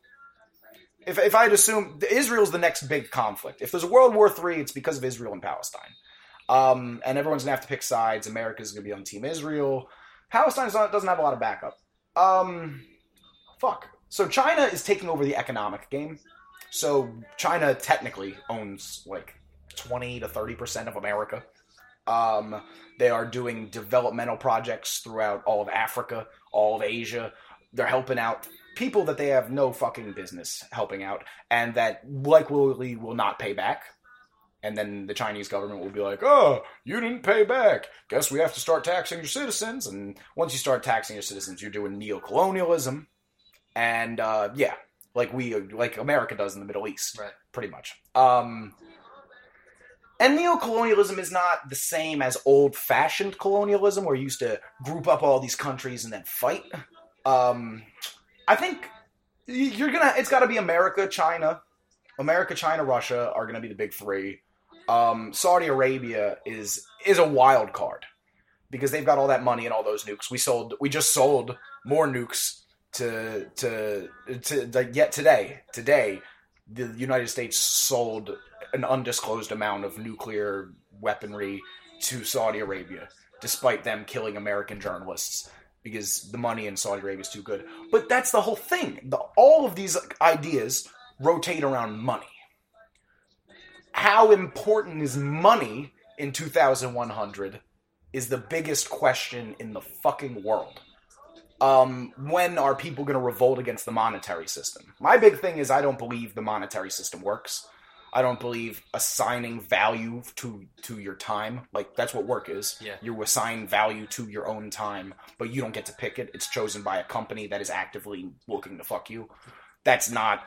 If, if I'd assume Israel's the next big conflict. If there's a World War III, it's because of Israel and Palestine. Um, and everyone's gonna have to pick sides. America's gonna be on Team Israel. Palestine doesn't have a lot of backup. Um, fuck. So China is taking over the economic game. So China technically owns like twenty to thirty percent of America. Um, they are doing developmental projects throughout all of Africa, all of Asia. They're helping out people that they have no fucking business helping out, and that likely will not pay back. And then the Chinese government will be like, "Oh, you didn't pay back. Guess we have to start taxing your citizens." And once you start taxing your citizens, you're doing neocolonialism, and uh, yeah, like we like America does in the Middle East, Right. pretty much. Um, and neocolonialism is not the same as old-fashioned colonialism, where you used to group up all these countries and then fight. Um, I think you're gonna. It's got to be America, China, America, China, Russia are gonna be the big three. Um, Saudi Arabia is is a wild card because they've got all that money and all those nukes. We sold. We just sold more nukes to to to like yet today. Today, the United States sold an undisclosed amount of nuclear weaponry to Saudi Arabia, despite them killing American journalists because the money in Saudi Arabia is too good. But that's the whole thing. The, all of these ideas rotate around money. How important is money in 2100 is the biggest question in the fucking world. Um, when are people going to revolt against the monetary system? My big thing is I don't believe the monetary system works. I don't believe assigning value to to your time. Like that's what work is. Yeah. You assign value to your own time, but you don't get to pick it. It's chosen by a company that is actively looking to fuck you. That's not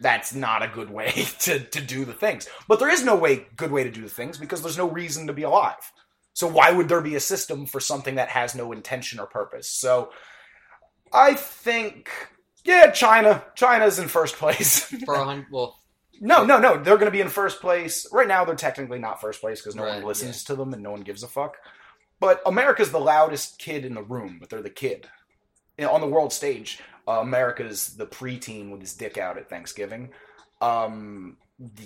that's not a good way to, to do the things. But there is no way good way to do the things because there's no reason to be alive. So why would there be a system for something that has no intention or purpose? So I think yeah, China. China's in first place. For a hundred, well, no, no, no. They're going to be in first place. Right now, they're technically not first place because no Right, one listens to them and no one gives a fuck. But America's the loudest kid in the room, but they're the kid. You know, on the world stage, uh, America's the preteen with his dick out at Thanksgiving. Um,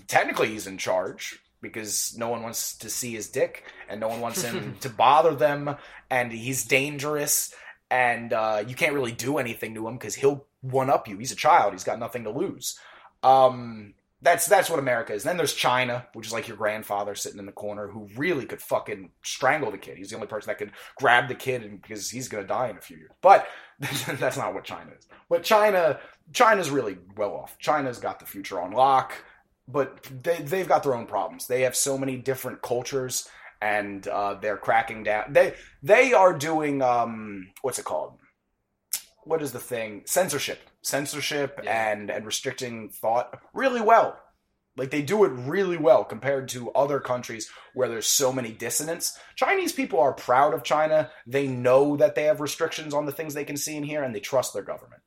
technically, he's in charge because no one wants to see his dick and no one wants him to bother them, and he's dangerous. And uh, you can't really do anything to him because he'll one up you. He's a child. He's got nothing to lose. Um, that's that's what America is. Then there's China, which is like your grandfather sitting in the corner who really could fucking strangle the kid. He's the only person that could grab the kid and, because he's gonna die in a few years. But that's not what China is. But China, China's really well off. China's got the future on lock, but they they've got their own problems. They have so many different cultures, and uh, they're cracking down. They they are doing um what's it called? What is the thing? Censorship, censorship, Yeah. and and restricting thought really well. Like they do it really well compared to other countries where there's so many dissonants. Chinese people are proud of China. They know that they have restrictions on the things they can see and hear, and they trust their government,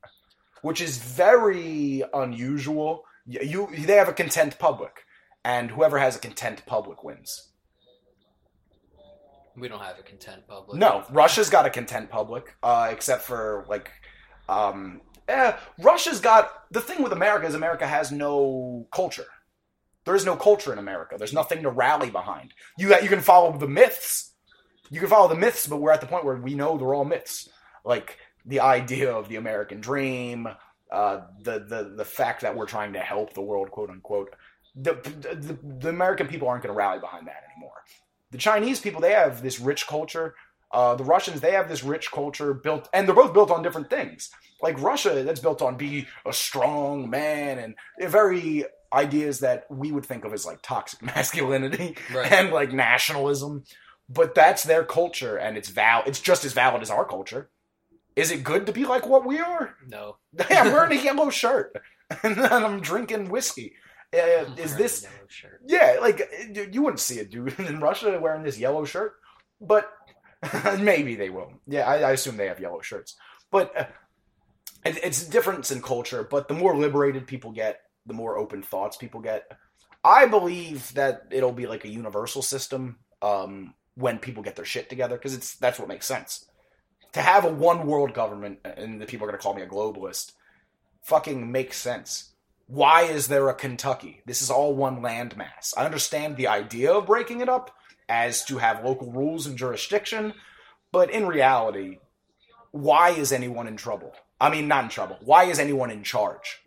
which is very unusual. You, they have a content public, and whoever has a content public wins. we don't have a content public. No, Russia's got a content public, uh, except for like, um, eh, Russia's got the thing with America is America has no culture. There is no culture in America. There's nothing to rally behind. You you can follow the myths, you can follow the myths, but we're at the point where we know they're all myths. Like the idea of the American dream, uh, the the the fact that we're trying to help the world, quote unquote. The the, the American people aren't going to rally behind that anymore the Chinese people they have this rich culture. Uh, the Russians they have this rich culture built, and they're both built on different things. Like Russia, that's built on be a strong man and very ideas that we would think of as like toxic masculinity Right. and like nationalism. But that's their culture, and it's val. It's just as valid as our culture. Is it good to be like what we are? No. Hey, I'm wearing a yellow shirt and then I'm drinking whiskey. Uh, is this yeah, like you you wouldn't see a dude in Russia wearing this yellow shirt, but maybe they will. Yeah, I, I assume they have yellow shirts, but uh, it, it's a difference in culture. But the more liberated people get, the more open thoughts people get. I believe that it'll be like a universal system um, when people get their shit together because it's that's what makes sense. To have a one world government, and the people are going to call me a globalist, fucking makes sense why is there a Kentucky? This is all one landmass. I understand the idea of breaking it up as to have local rules and jurisdiction, but in reality, why is anyone in trouble? I mean, not in trouble. Why is anyone in charge?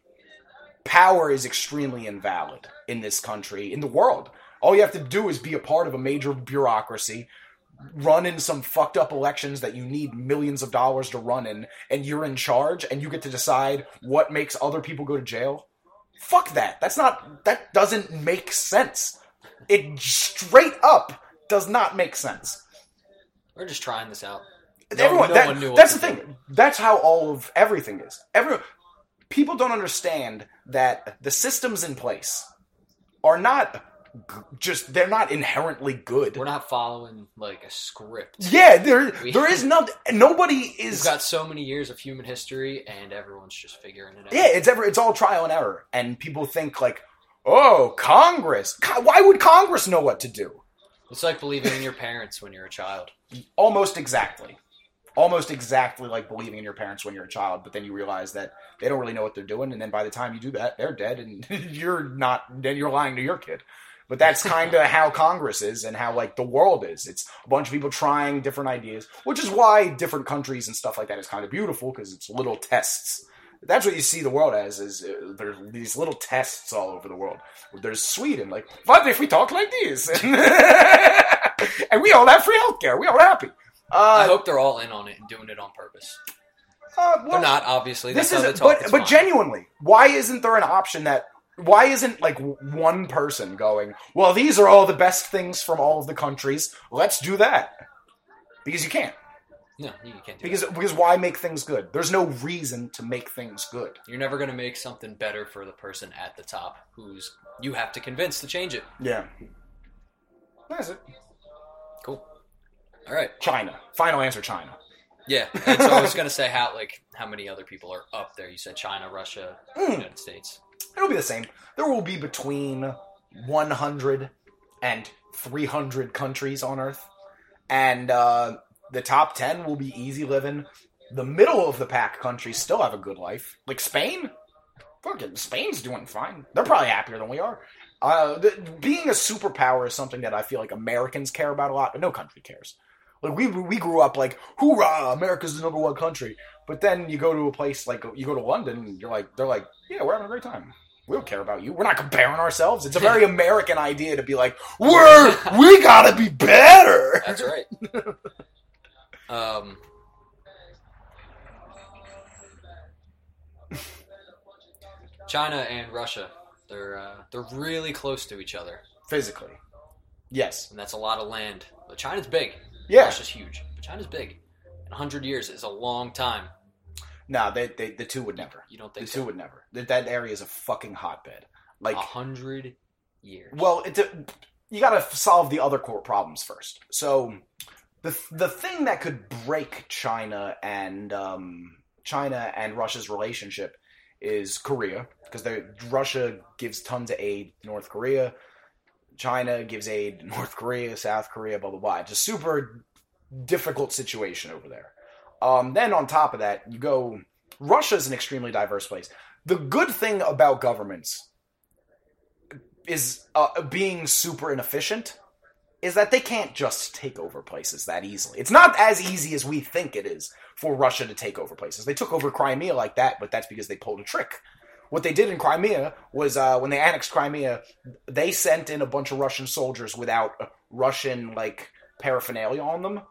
Power is extremely invalid in this country, in the world. All you have to do is be a part of a major bureaucracy, run in some fucked up elections that you need millions of dollars to run in, and you're in charge, and you get to decide what makes other people go to jail. Fuck that. That's not. That doesn't make sense. It straight up does not make sense. We're just trying this out. No- Everyone, no that- that's the thing. That's how all of everything is. Every people don't understand that the systems in place are not g- just they're not inherently good. We're not following like a script. yeah, there We- there is no nobody We've is got so many years of human history, and everyone's just figuring it out. Yeah, it's ever it's all trial and error, and people think like, oh, Congress. Why would Congress know what to do? It's like believing in your parents when you're a child. Almost exactly. Almost exactly like believing in your parents when you're a child, but then you realize that they don't really know what they're doing, and then by the time you do that, they're dead, and you're not. Then you're lying to your kid. But that's kind of how Congress is, and how like the world is. It's a bunch of people trying different ideas, which is why different countries and stuff like that is kind of beautiful because it's little tests. That's what you see the world as is uh, there's these little tests all over the world. There's Sweden, like what if we talk like this, and we all have free healthcare, we all happy. I Uh, hope they're all in on it and doing it on purpose. uh, well, They're not, obviously. This That's how is, but It's but fine. genuinely, why isn't there an option that? Why isn't like one person going? Well, these are all the best things from all of the countries. Let's do that. Because you can't. No, you can't do Because that. because why make things good? There's no reason to make things good. You're never going to make something better for the person at the top who's you have to convince to change it. Yeah. That's it. Cool. All right. China. Final answer. China. Yeah. And so I was going to say how like how many other people are up there. You said China, Russia, Hmm. United States. It'll be the same. There will be between 100 and 300 countries on Earth. And uh, the top 10 will be easy living. The middle of the pack countries still have a good life. Like Spain? Fucking Spain's doing fine. They're probably happier than we are. Uh, th- being a superpower is something that I feel like Americans care about a lot, but no country cares. Like we we grew up like hoorah, America's the number one country. But then you go to a place like you go to London, you're like they're like yeah, we're having a great time. We don't care about you. We're not comparing ourselves. It's a very American idea to be like we're we gotta be better. That's right. um, China and Russia, they're uh, they're really close to each other, Physically, yes, and that's a lot of land. But China's big. yeah. Russia's huge, but China's big. And hundred years is a long time. No, they, they the two would never. You don't think The think two would never. That, that area is a fucking hotbed. Like A hundred years. Well, it, you got to solve the other core problems first. So, the the thing that could break China and um, China and Russia's relationship is Korea, because Russia gives tons of aid to North Korea. China gives aid to North Korea, South Korea, blah blah blah. It's a super difficult situation over there. Um, then on top of that, you go. Russia's an extremely diverse place. The good thing about governments is uh, being super inefficient is that they can't just take over places that easily. It's not as easy as we think it is for Russia to take over places. They took over Crimea like that, but that's because they pulled a trick. What they did in Crimea was uh, when they annexed Crimea, they sent in a bunch of Russian soldiers without Russian like paraphernalia on them,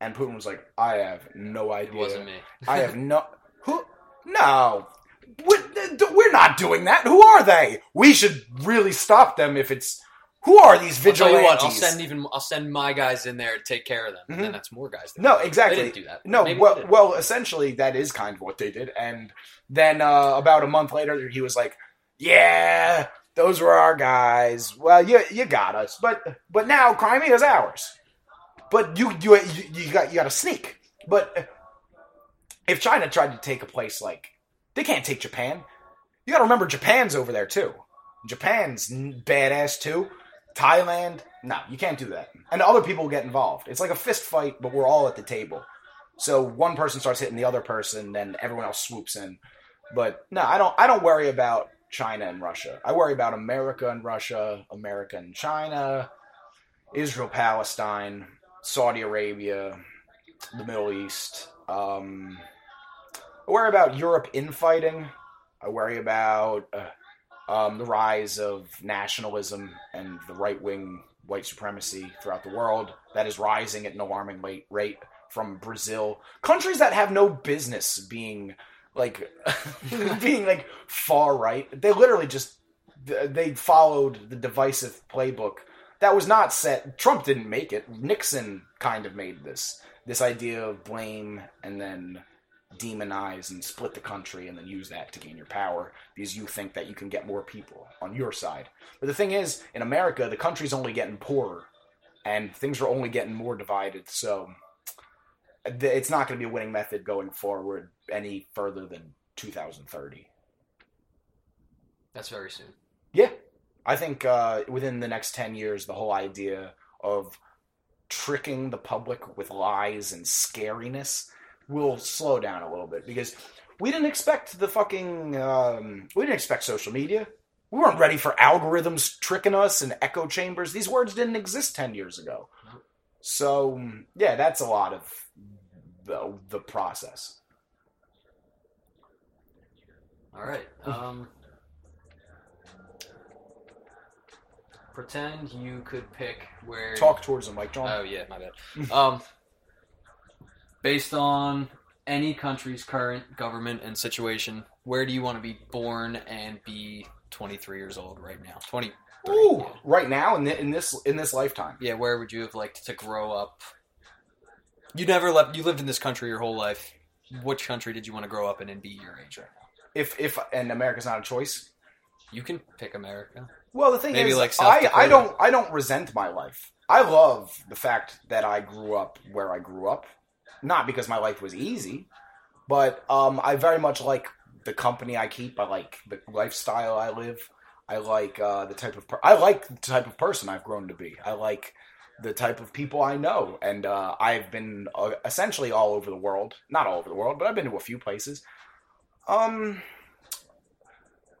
and Putin was like, "I have no idea. it wasn't me. I have no who. No, we're, we're not doing that. Who are they? We should really stop them. If it's who are these I'll vigilantes? what. I'll send even. I'll send my guys in there to take care of them. And Mhm. then that's more guys. no, exactly. They didn't do that. No, well, well, essentially that is kind of what they did. And then uh, about a month later, he was like, "Yeah, those were our guys. Well, you you got us, but but now Crimea's ours. But you you, you got you got to sneak. But if China tried to take a place like they can't take Japan, you got to remember Japan's over there too. Japan's badass too. Thailand, no, you can't do that. And other people get involved. It's like a fist fight, but we're all at the table. So one person starts hitting the other person, then everyone else swoops in. But no, I don't. I don't worry about China and Russia. I worry about America and Russia, America and China, Israel, Palestine, Saudi Arabia, the Middle East. Um, I worry about Europe infighting. I worry about uh, um, the rise of nationalism and the right wing white supremacy throughout the world that is rising at an alarming rate, rate from Brazil, countries that have no business being like being like far right. They literally just they followed the divisive playbook that was not set. Trump didn't make it. Nixon kind of made this this idea of blame and then demonize and split the country and then use that to gain your power because you think that you can get more people on your side. But the thing is, in America, the country's only getting poorer and things are only getting more divided. So it's not going to be a winning method going forward any further than 2030. That's very soon. Yeah. I think uh, within the next 10 years, the whole idea of tricking the public with lies and scariness will slow down a little bit because we didn't expect the fucking. Um, we didn't expect social media. We weren't ready for algorithms tricking us and echo chambers. These words didn't exist 10 years ago. So, yeah, that's a lot of the, the process. All right. Um, pretend you could pick where. Talk towards the mic, John. Oh yeah, my bad. um, based on any country's current government and situation, where do you want to be born and be 23 years old right now? 20. Ooh, yeah. right now in, thi- in this in this lifetime. Yeah, where would you have liked to grow up? You never left. You lived in this country your whole life. Which country did you want to grow up in and be your age right now? If if and America's not a choice. You can pick America. Well, the thing Maybe is, like I, I don't I don't resent my life. I love the fact that I grew up where I grew up, not because my life was easy, but um, I very much like the company I keep. I like the lifestyle I live. I like uh, the type of per- I like the type of person I've grown to be. I like the type of people I know, and uh, I've been uh, essentially all over the world. Not all over the world, but I've been to a few places. Um,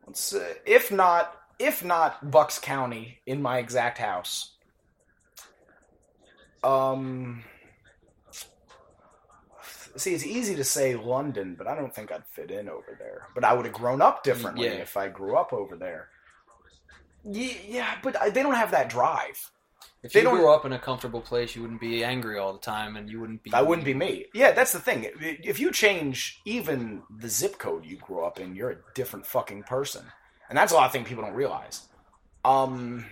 let's if not if not Bucks County in my exact house. Um, see, it's easy to say London, but I don't think I'd fit in over there. But I would have grown up differently Yeah. if I grew up over there. Yeah, yeah, but I, they don't have that drive. If They you don't- grew up in a comfortable place, you wouldn't be angry all the time, and you wouldn't be. That wouldn't be me. Yeah, that's the thing. If you change even the zip code you grew up in, you're a different fucking person, and that's a lot of things people don't realize. Um,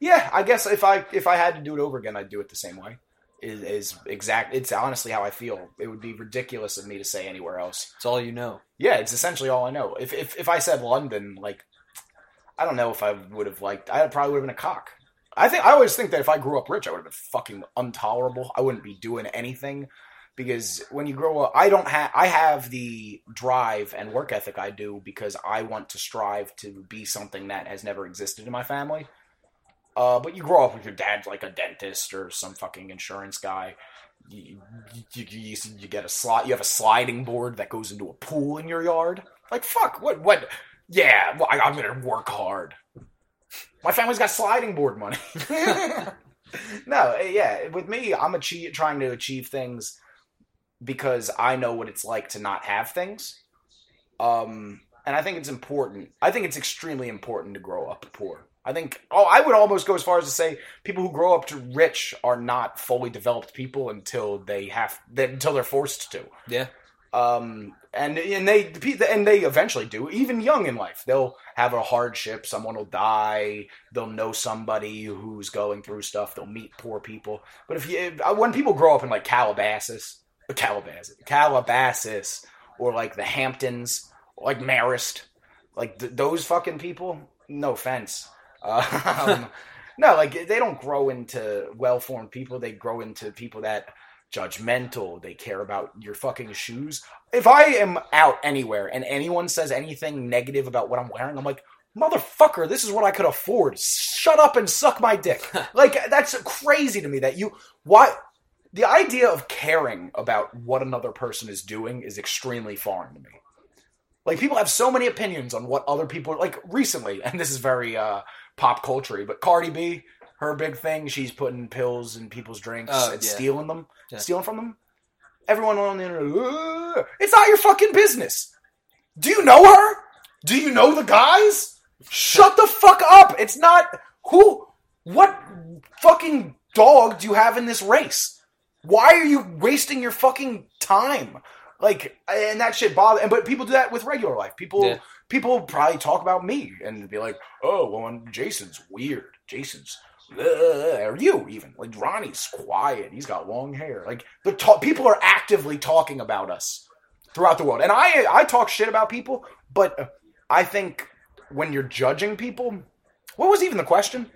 yeah, I guess if I if I had to do it over again, I'd do it the same way. Is, is exact. It's honestly how I feel. It would be ridiculous of me to say anywhere else. It's all you know. Yeah, it's essentially all I know. If if if I said London, like, I don't know if I would have liked. I probably would have been a cock. I think I always think that if I grew up rich, I would have been fucking intolerable. I wouldn't be doing anything because when you grow up, I don't have. I have the drive and work ethic I do because I want to strive to be something that has never existed in my family. Uh, but you grow up with your dad's like a dentist or some fucking insurance guy. You, you, you, you get a slot. You have a sliding board that goes into a pool in your yard. Like fuck. What? What? Yeah. Well, I, I'm gonna work hard. My family's got sliding board money. no, yeah. With me, I'm achieve, trying to achieve things because I know what it's like to not have things. Um, and I think it's important. I think it's extremely important to grow up poor. I think. Oh, I would almost go as far as to say people who grow up to rich are not fully developed people until they have that until they're forced to. Yeah. Um, and and they and they eventually do. Even young in life, they'll have a hardship. Someone will die. They'll know somebody who's going through stuff. They'll meet poor people. But if you when people grow up in like Calabasas, Calabasas, Calabasas, or like the Hamptons, like Marist, like th- those fucking people. No offense. Um, no, like they don't grow into well-formed people. They grow into people that judgmental. They care about your fucking shoes. If I am out anywhere and anyone says anything negative about what I'm wearing, I'm like, motherfucker, this is what I could afford. Shut up and suck my dick. like that's crazy to me that you why the idea of caring about what another person is doing is extremely foreign to me. Like people have so many opinions on what other people are like recently, and this is very uh pop culture but Cardi B, her big thing, she's putting pills in people's drinks Oh, and yeah. stealing them, Yeah. stealing from them. Everyone on the internet, it's not your fucking business. Do you know her? Do you know the guys? Shut the fuck up! It's not who. What fucking dog do you have in this race? Why are you wasting your fucking time? Like, and that shit bother. But people do that with regular life. People, Yeah. People probably talk about me and be like, "Oh, well, Jason's weird. Jason's." uh, or you even like Ronnie's quiet. He's got long hair. Like the ta- people are actively talking about us throughout the world, and I I talk shit about people, but I think when you're judging people, what was even the question?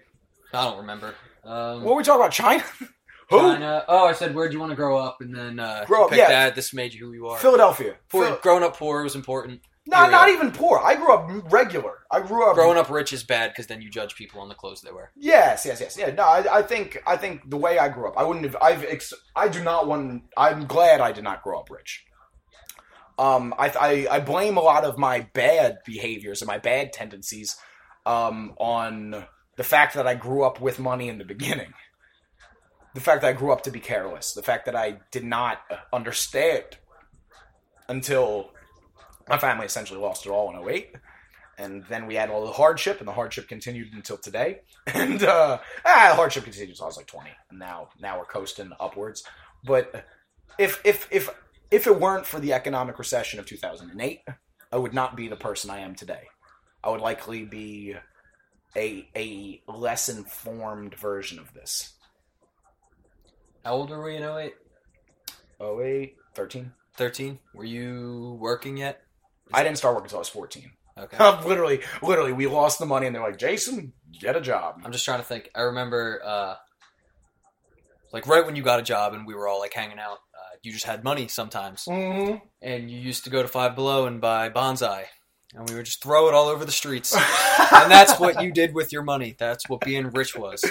I don't remember. Um, What were we talking about? China? Who? China. Oh, I said, where do you want to grow up? And then uh, Grow up, yeah. that. This made you who you are. Philadelphia. Phil- growing up poor was important. Not not even poor. I grew up regular. I grew up Growing up rich is bad because then you judge people on the clothes they wear. Yes, yes, yes, yeah. No, I, I think I think the way I grew up, I wouldn't have. I've. Ex- I do not want. I'm glad I did not grow up rich. Um, I, I I blame a lot of my bad behaviors and my bad tendencies, um, on the fact that I grew up with money in the beginning. The fact that I grew up to be careless. The fact that I did not understand until my family essentially lost it all in 08 and then we had all the hardship, and the hardship continued until today. And uh, ah, hardship continues. I was like twenty, and now now we're coasting upwards. But if if if if it weren't for the economic recession of two thousand and eight, I would not be the person I am today. I would likely be a a less informed version of this. How old were we in 08? 08, 13. 13? Were you working yet? I didn't start working until I was fourteen. Okay. literally, literally, we lost the money, and they're like, "Jason, get a job." I'm just trying to think. I remember, uh, like, right when you got a job and we were all, like, hanging out, uh, you just had money sometimes. Mm-hmm. And you used to go to Five Below and buy bonsai. And we would just throw it all over the streets. and that's what you did with your money. That's what being rich was.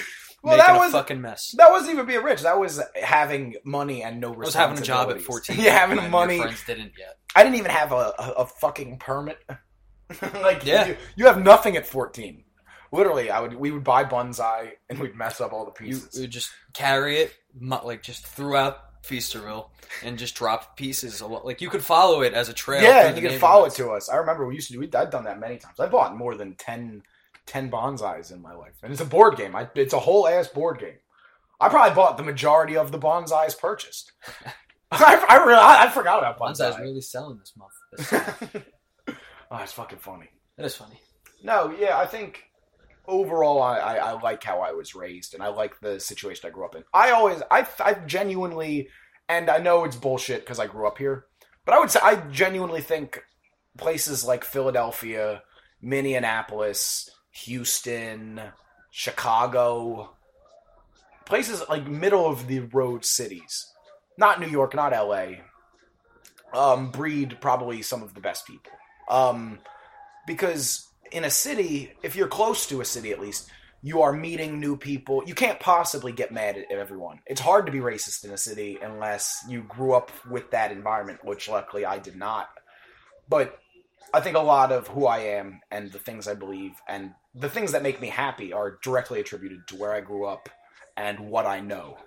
Well, that was a fucking mess. That wasn't even being rich. That was having money and no I was having a job at 14. yeah, having money. Friends didn't yet. I didn't even have a, a, a fucking permit. like, Yeah. you, you have nothing at 14. Literally, I would we would buy bonsai and we'd mess up all the You pieces. would just carry it, like, just throughout Feasterville and just drop pieces. Like, you could follow it as a trail. yeah, through and the you could follow it to us. I remember we used to do. we- I've done that many times. I bought more than 10, 10 bonsais in my life, and it's a board game. I, it's a whole ass board game. I probably bought the majority of the bonsais purchased. I, I, really, I, I forgot about bonsai. Bonsai's really selling this month. This- oh, it's fucking funny. It is funny. No, yeah, I think overall, I, I, I like how I was raised, and I like the situation I grew up in. I always, I, I genuinely, and I know it's bullshit because I grew up here, but I would say I genuinely think places like Philadelphia, Minneapolis, Houston, Chicago, places like middle of the road cities, not New York, not L.A. Um, breed probably some of the best people. Um, because in a city, if you're close to a city at least, you are meeting new people. You can't possibly get mad at everyone. It's hard to be racist in a city unless you grew up with that environment, which luckily I did not. But I think a lot of who I am and the things I believe and the things that make me happy are directly attributed to where I grew up and what I know.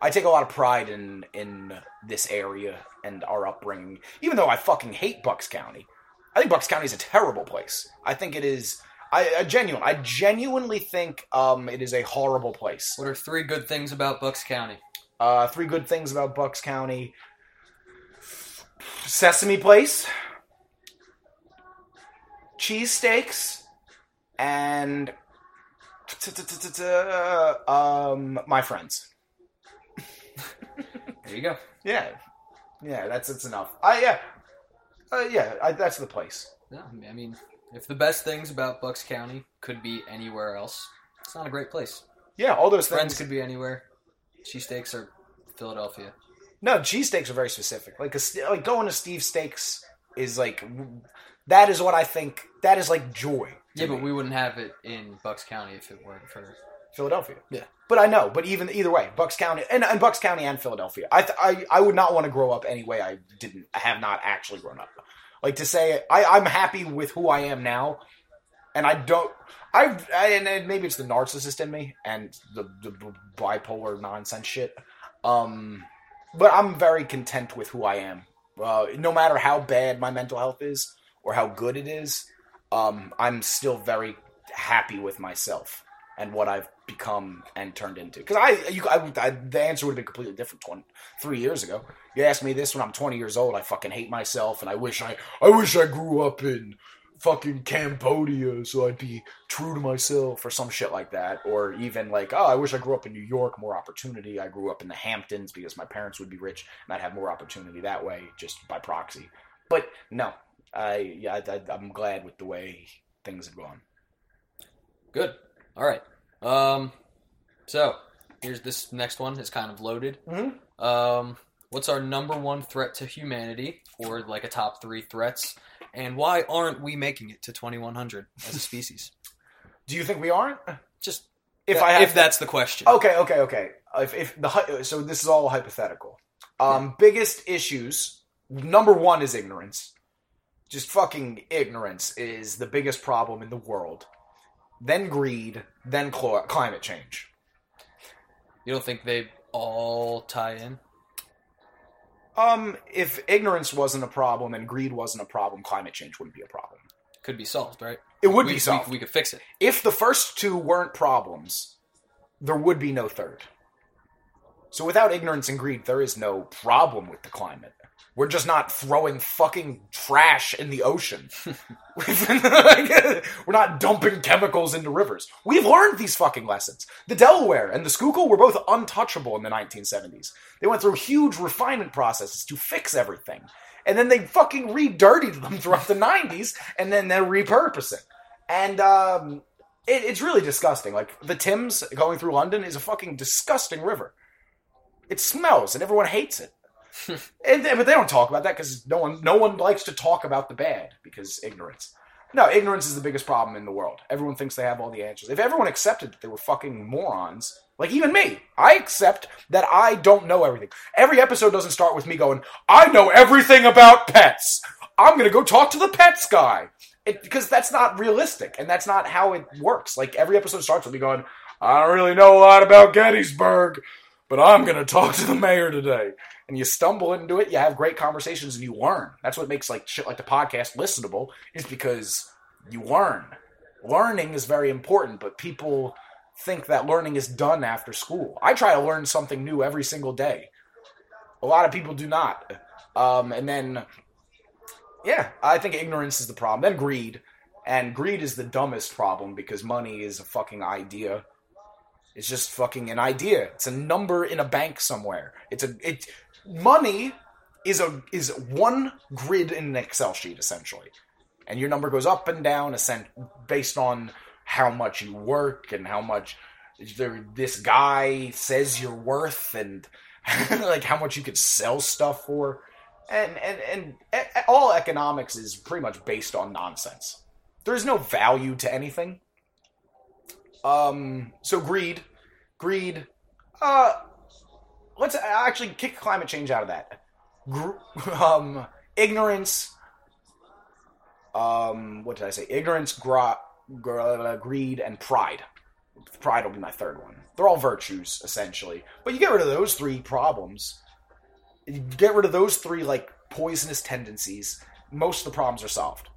I take a lot of pride in in this area and our upbringing, even though I fucking hate Bucks County. I think Bucks County is a terrible place. I think it is. I, I genuine. I genuinely think um, it is a horrible place. What are three good things about Bucks County? Uh, three good things about Bucks County: Sesame Place, cheesesteaks, and um, my friends. There you go. Yeah, yeah. That's it's enough. I yeah, uh, yeah. I, that's the place. Yeah, I mean, if the best things about Bucks County could be anywhere else, it's not a great place. Yeah, all those things. Friends could be anywhere. Cheesesteaks are Philadelphia. No, cheesesteaks are very specific. Like a, like going to Steve Steaks is like that is what I think. That is like joy. To Yeah, but we wouldn't have it in Bucks County if it weren't for. Philadelphia. Yeah. but I know. But even either way, Bucks County and, and Bucks County and Philadelphia. I, th- I I would not want to grow up any way I didn't. I have not actually grown up. Like to say I I'm happy with who I am now, and I don't. I've I, and and maybe it's the narcissist in me and the, the bipolar nonsense shit. Um, but I'm very content with who I am. Uh, no matter how bad my mental health is or how good it is, um, I'm still very happy with myself and what I've become and turned into. Because I, you, I, I, the answer would have been completely different 20, three years ago. You asked me this when I'm 20 years old. I fucking hate myself, and I wish I, I wish I grew up in fucking Cambodia so I'd be true to myself or some shit like that. Or even like, oh, I wish I grew up in New York, more opportunity. I grew up in the Hamptons because my parents would be rich and I'd have more opportunity that way, just by proxy. But no, I, yeah, I, I'm glad with the way things have gone. Good. All right. Um, so here's this next one is kind of loaded. Mhm. Um, what's our number one threat to humanity, or like a top three threats, and why aren't we making it to 2100 as a species? Do you think we aren't? Just If that- I have if that's the question. Okay, okay, okay. If, if the so, this is all hypothetical. Um, biggest issues. Number one is ignorance. Just fucking ignorance is the biggest problem in the world. Then greed. Then cl- climate change. You don't think they all tie in? Um, if ignorance wasn't a problem and greed wasn't a problem, climate change wouldn't be a problem. Could be solved, right? It would we, be solved. We, we could fix it. if the first two weren't problems, there would be no third. So without ignorance and greed, there is no problem with the climate. We're just not throwing fucking trash in the ocean. We're not dumping chemicals into rivers. We've learned these fucking lessons. The Delaware and the Schuylkill were both untouchable in the 1970s. They went through huge refinement processes to fix everything. And then they fucking re-dirtied them throughout the 90s, and then they're repurposing. And um, it, it's really disgusting. Like the Thames going through London is a fucking disgusting river. It smells, and everyone hates it. and but they don't talk about that because no one no one likes to talk about the bad because ignorance. No, ignorance is the biggest problem in the world. Everyone thinks they have all the answers. If everyone accepted that they were fucking morons, like even me, I accept that I don't know everything. Every episode doesn't start with me going, "I know everything about pets. I'm gonna go talk to the pets guy." It, because that's not realistic, and that's not how it works. Like every episode starts with me going, "I don't really know a lot about Gettysburg, but I'm gonna talk to the mayor today." And you stumble into it, you have great conversations, and you learn. That's what makes like shit like the podcast listenable, is because you learn. Learning is very important, but people think that learning is done after school. I try to learn something new every single day. A lot of people do not. Um, and then, yeah, I think ignorance is the problem. Then greed. And greed is the dumbest problem because money is a fucking idea. It's just fucking an idea. It's a number in a bank somewhere. It's a it money is a is one grid in an Excel sheet essentially. And your number goes up and down ascent based on how much you work and how much there, this guy says you're worth and like how much you could sell stuff for. And and and all economics is pretty much based on nonsense. There's no value to anything. Um so greed greed uh let's actually kick climate change out of that. Gr- um, ignorance. Um, what did I say? Ignorance, gra- greed, and pride. Pride will be my third one. They're all virtues essentially, but you get rid of those three problems. You get rid of those three like poisonous tendencies. Most of the problems are solved.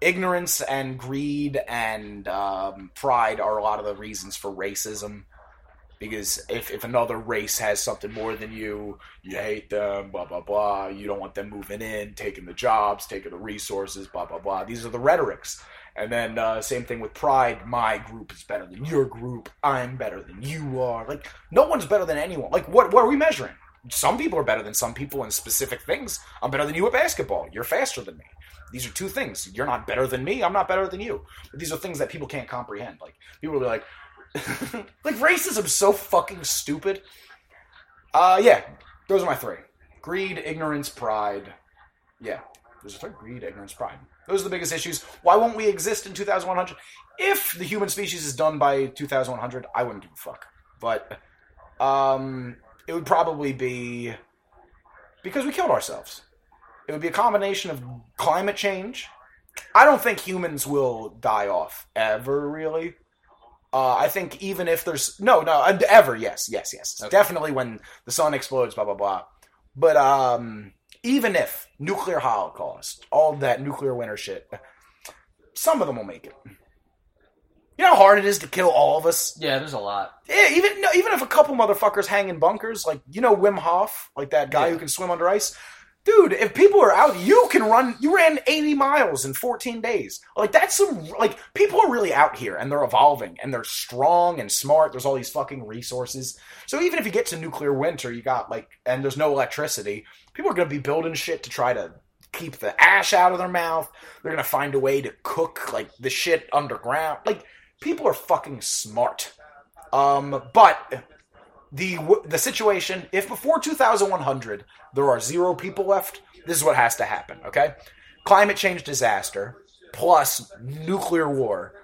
Ignorance and greed and um, pride are a lot of the reasons for racism because if, if another race has something more than you, you hate them, blah blah blah. You don't want them moving in, taking the jobs, taking the resources, blah blah blah. These are the rhetorics. And then uh, same thing with pride. My group is better than your group. I'm better than you are. Like no one's better than anyone. Like what what are we measuring? Some people are better than some people in specific things. I'm better than you at basketball. You're faster than me. These are two things. You're not better than me. I'm not better than you. But these are things that people can't comprehend. Like people will be like, like racism is so fucking stupid. Uh, yeah, those are my three: greed, ignorance, pride. Yeah, those are three: greed, ignorance, pride. Those are the biggest issues. Why won't we exist in 2100? If the human species is done by 2100, I wouldn't give a fuck. But um, it would probably be because we killed ourselves. It would be a combination of climate change. I don't think humans will die off ever, really. Uh, I think even if there's no, no, uh, ever, yes, yes, yes, Okay. definitely when the sun explodes, blah blah blah. But um, even if nuclear holocaust, all that nuclear winter shit. Some of them will make it. You know how hard it is to kill all of us. Yeah, there's a lot. Yeah, even no, even if a couple motherfuckers hang in bunkers, like you know Wim Hof, like that guy Yeah. who can swim under ice. Dude, if people are out, you can run. You ran 80 miles in 14 days. Like that's some like people are really out here and they're evolving and they're strong and smart. There's all these fucking resources. So even if you get to nuclear winter, you got like and there's no electricity, people are going to be building shit to try to keep the ash out of their mouth. They're going to find a way to cook like the shit underground. Like people are fucking smart. Um, but the the situation, if before 2100 there are zero people left, this is what has to happen. Okay, climate change disaster plus nuclear war.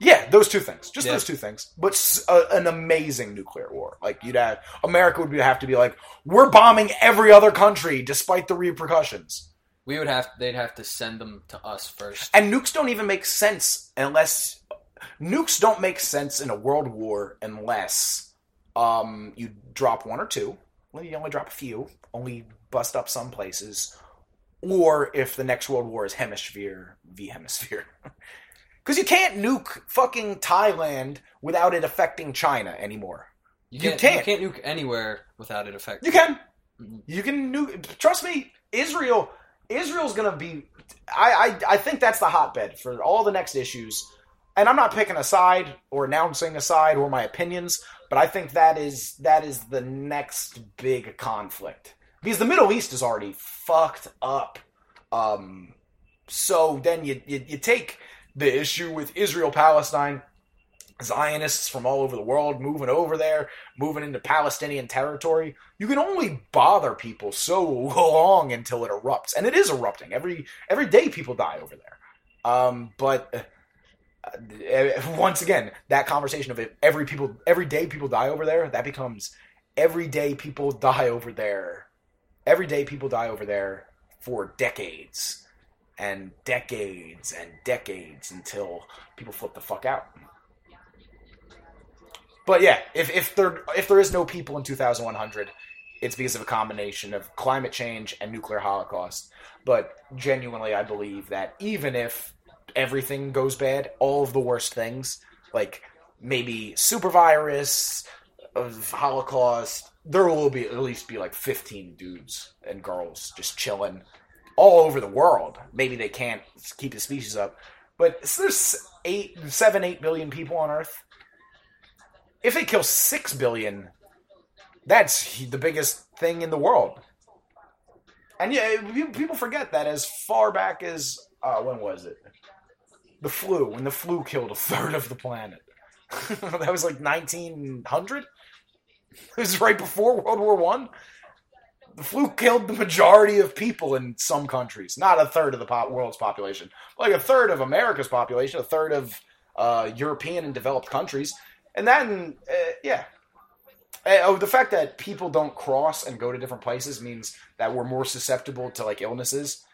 Yeah, those two things, just Yeah. those two things. But a, an amazing nuclear war. Like you'd have America would have to be like, we're bombing every other country despite the repercussions. We would have. They'd have to send them to us first. And nukes don't even make sense unless nukes don't make sense in a world war unless um, you drop one or two. Well, you only drop a few, only bust up some places, or if the next world war is hemisphere v hemisphere. Because you can't nuke fucking Thailand without it affecting China anymore. You You can't. can't. You can't nuke anywhere without it affecting. You can. You can nuke. Trust me, Israel. Israel's gonna be. I, I I think that's the hotbed for all the next issues. And I'm not picking a side or announcing a side or my opinions, but I think that is that is the next big conflict because the Middle East is already fucked up. Um, so then you, you you take the issue with Israel Palestine. Zionists from all over the world moving over there, moving into Palestinian territory. You can only bother people so long until it erupts, and it is erupting every every day. People die over there. Um, but once again, that conversation of every people every day people die over there, that becomes every day people die over there. Every day people die over there for decades and decades and decades until people flip the fuck out. But yeah, if if there if there is no people in 2100, it's because of a combination of climate change and nuclear holocaust. But genuinely, I believe that even if everything goes bad, all of the worst things, like maybe super virus, of Holocaust, there will be at least be like 15 dudes and girls just chilling all over the world. Maybe they can't keep the species up, but there's eight, seven, eight billion people on Earth. If they kill six billion, that's the biggest thing in the world. And yeah, people forget that as far back as uh, when was it? The flu, when the flu killed a third of the planet. that was like 1900. It was right before World War One. The flu killed the majority of people in some countries. Not a third of the pop- world's population, like a third of America's population, a third of uh, European and developed countries, and then uh, yeah. Uh, oh, the fact that people don't cross and go to different places means that we're more susceptible to like illnesses.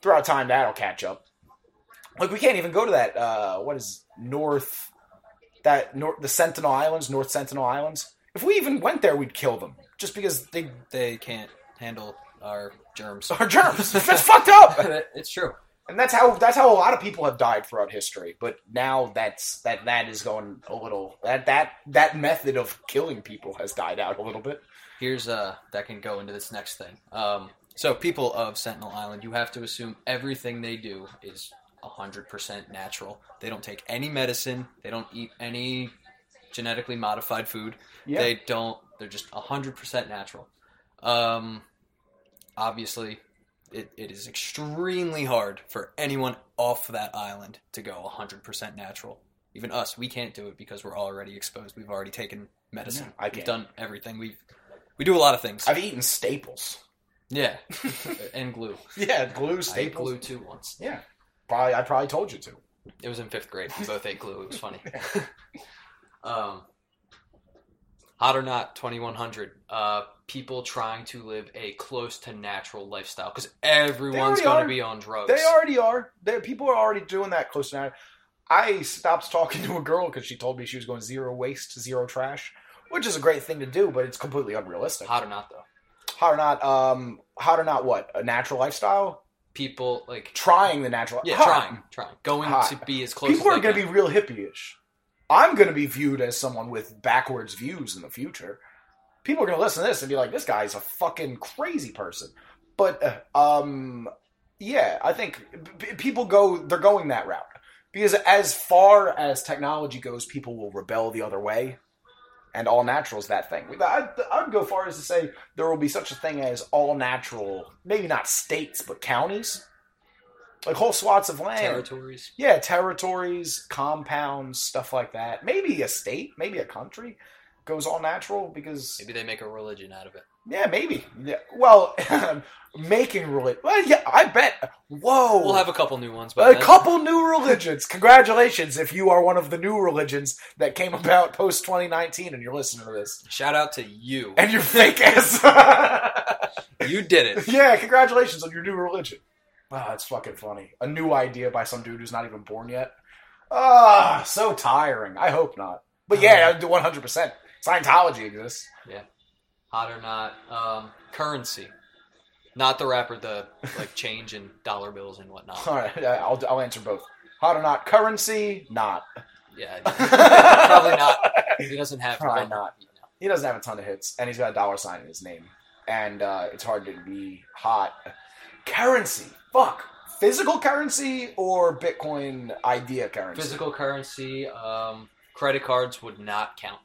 Throughout time, that'll catch up. Like we can't even go to that. Uh, what is North? That North, the Sentinel Islands, North Sentinel Islands. If we even went there, we'd kill them just because they They can't handle our germs. Our germs. That's fucked up. it's true. And that's how that's how a lot of people have died throughout history. But now that's that that is going a little that that that method of killing people has died out a little bit. Here's uh that can go into this next thing. Um, so people of Sentinel Island, you have to assume everything they do is 100% natural. They don't take any medicine. They don't eat any genetically modified food. Yeah. They don't. They're just 100% natural. Um, obviously, it, it is extremely hard for anyone off that island to go 100% natural. Even us, we can't do it because we're already exposed. We've already taken medicine. Yeah, I We've done everything. We've we do a lot of things. I've eaten staples. yeah, and glue. Yeah, glue I ate staples. glue too once. Yeah, probably I probably told you to. It was in fifth grade. We both ate glue. It was funny. um, hot or not, twenty one hundred. Uh, people trying to live a close to natural lifestyle because everyone's going to be on drugs. They already are. They, people are already doing that close to now. I stopped talking to a girl because she told me she was going zero waste, zero trash, which is a great thing to do, but it's completely unrealistic. hot or not though. Hot or not? Um, hot or not? What a natural lifestyle? People like Trying the natural. yeah, hot. trying, trying, going Hot. to be as close. People are going to be real hippie-ish. I'm going to be viewed as someone with backwards views in the future. People are going to listen to this and be like, "This guy's a fucking crazy person." But uh, um, yeah, I think p- people go they're going that route because as far as technology goes, people will rebel the other way, and all natural is that thing. I, I'd go far as to say there will be such a thing as all natural, maybe not states, but counties, like whole swaths of land. territories. Yeah, territories, compounds, stuff like that. Maybe a state, maybe a country goes all natural because Maybe they make a religion out of it. Yeah, maybe. Yeah. Well, making religion. Well, yeah, I bet. Whoa, We'll have a couple new ones, but a couple new religions. Congratulations if you are one of the new religions that came about post 2019 and you're listening to this. shout out to you. And you're fake ass. You did it. yeah, congratulations on your new religion. Wow, that's fucking funny. A new idea by some dude who's not even born yet. Ah, so tiring. I hope not. But yeah, Uh-huh. 100%. Scientology exists. Hot or not, um, currency. Not the rapper, the like change in dollar bills and whatnot. All right, I'll, I'll answer both. Hot or not? Currency? Not. Yeah, probably not. He doesn't have Probably one- not. no. He doesn't have a ton of hits, and he's got a dollar sign in his name. And uh, it's hard to be hot. Currency? Fuck. Physical currency or Bitcoin idea currency? Physical currency, um, credit cards would not count.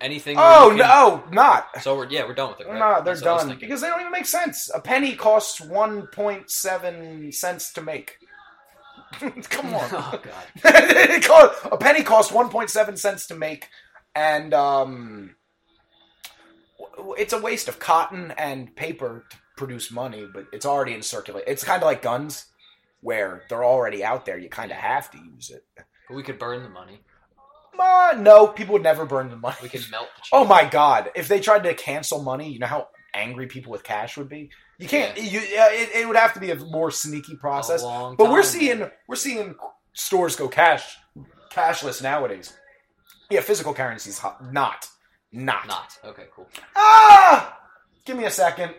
Anything. Oh, can- no, not. So we're yeah, we're done with it. Right? No, they're That's what I was done because they don't even make sense. A penny costs one point seven cents to make. Come on, oh god. Cost- a penny costs one point seven cents to make, and um, it's a waste of cotton and paper to produce money. But it's already in circulation. It's kind of like guns, where they're already out there. You kind of have to use it. But we could burn the money. Uh, no, people would never burn the money. We can melt the. Oh my god! If they tried to cancel money, you know how angry people with cash would be. You can't. You, yeah, it, it would have to be a more sneaky process. Long But we're time. seeing we're seeing stores go cash cashless nowadays. Yeah, physical currency's hot. Not, not, Not okay. Cool. Ah! Give me a second.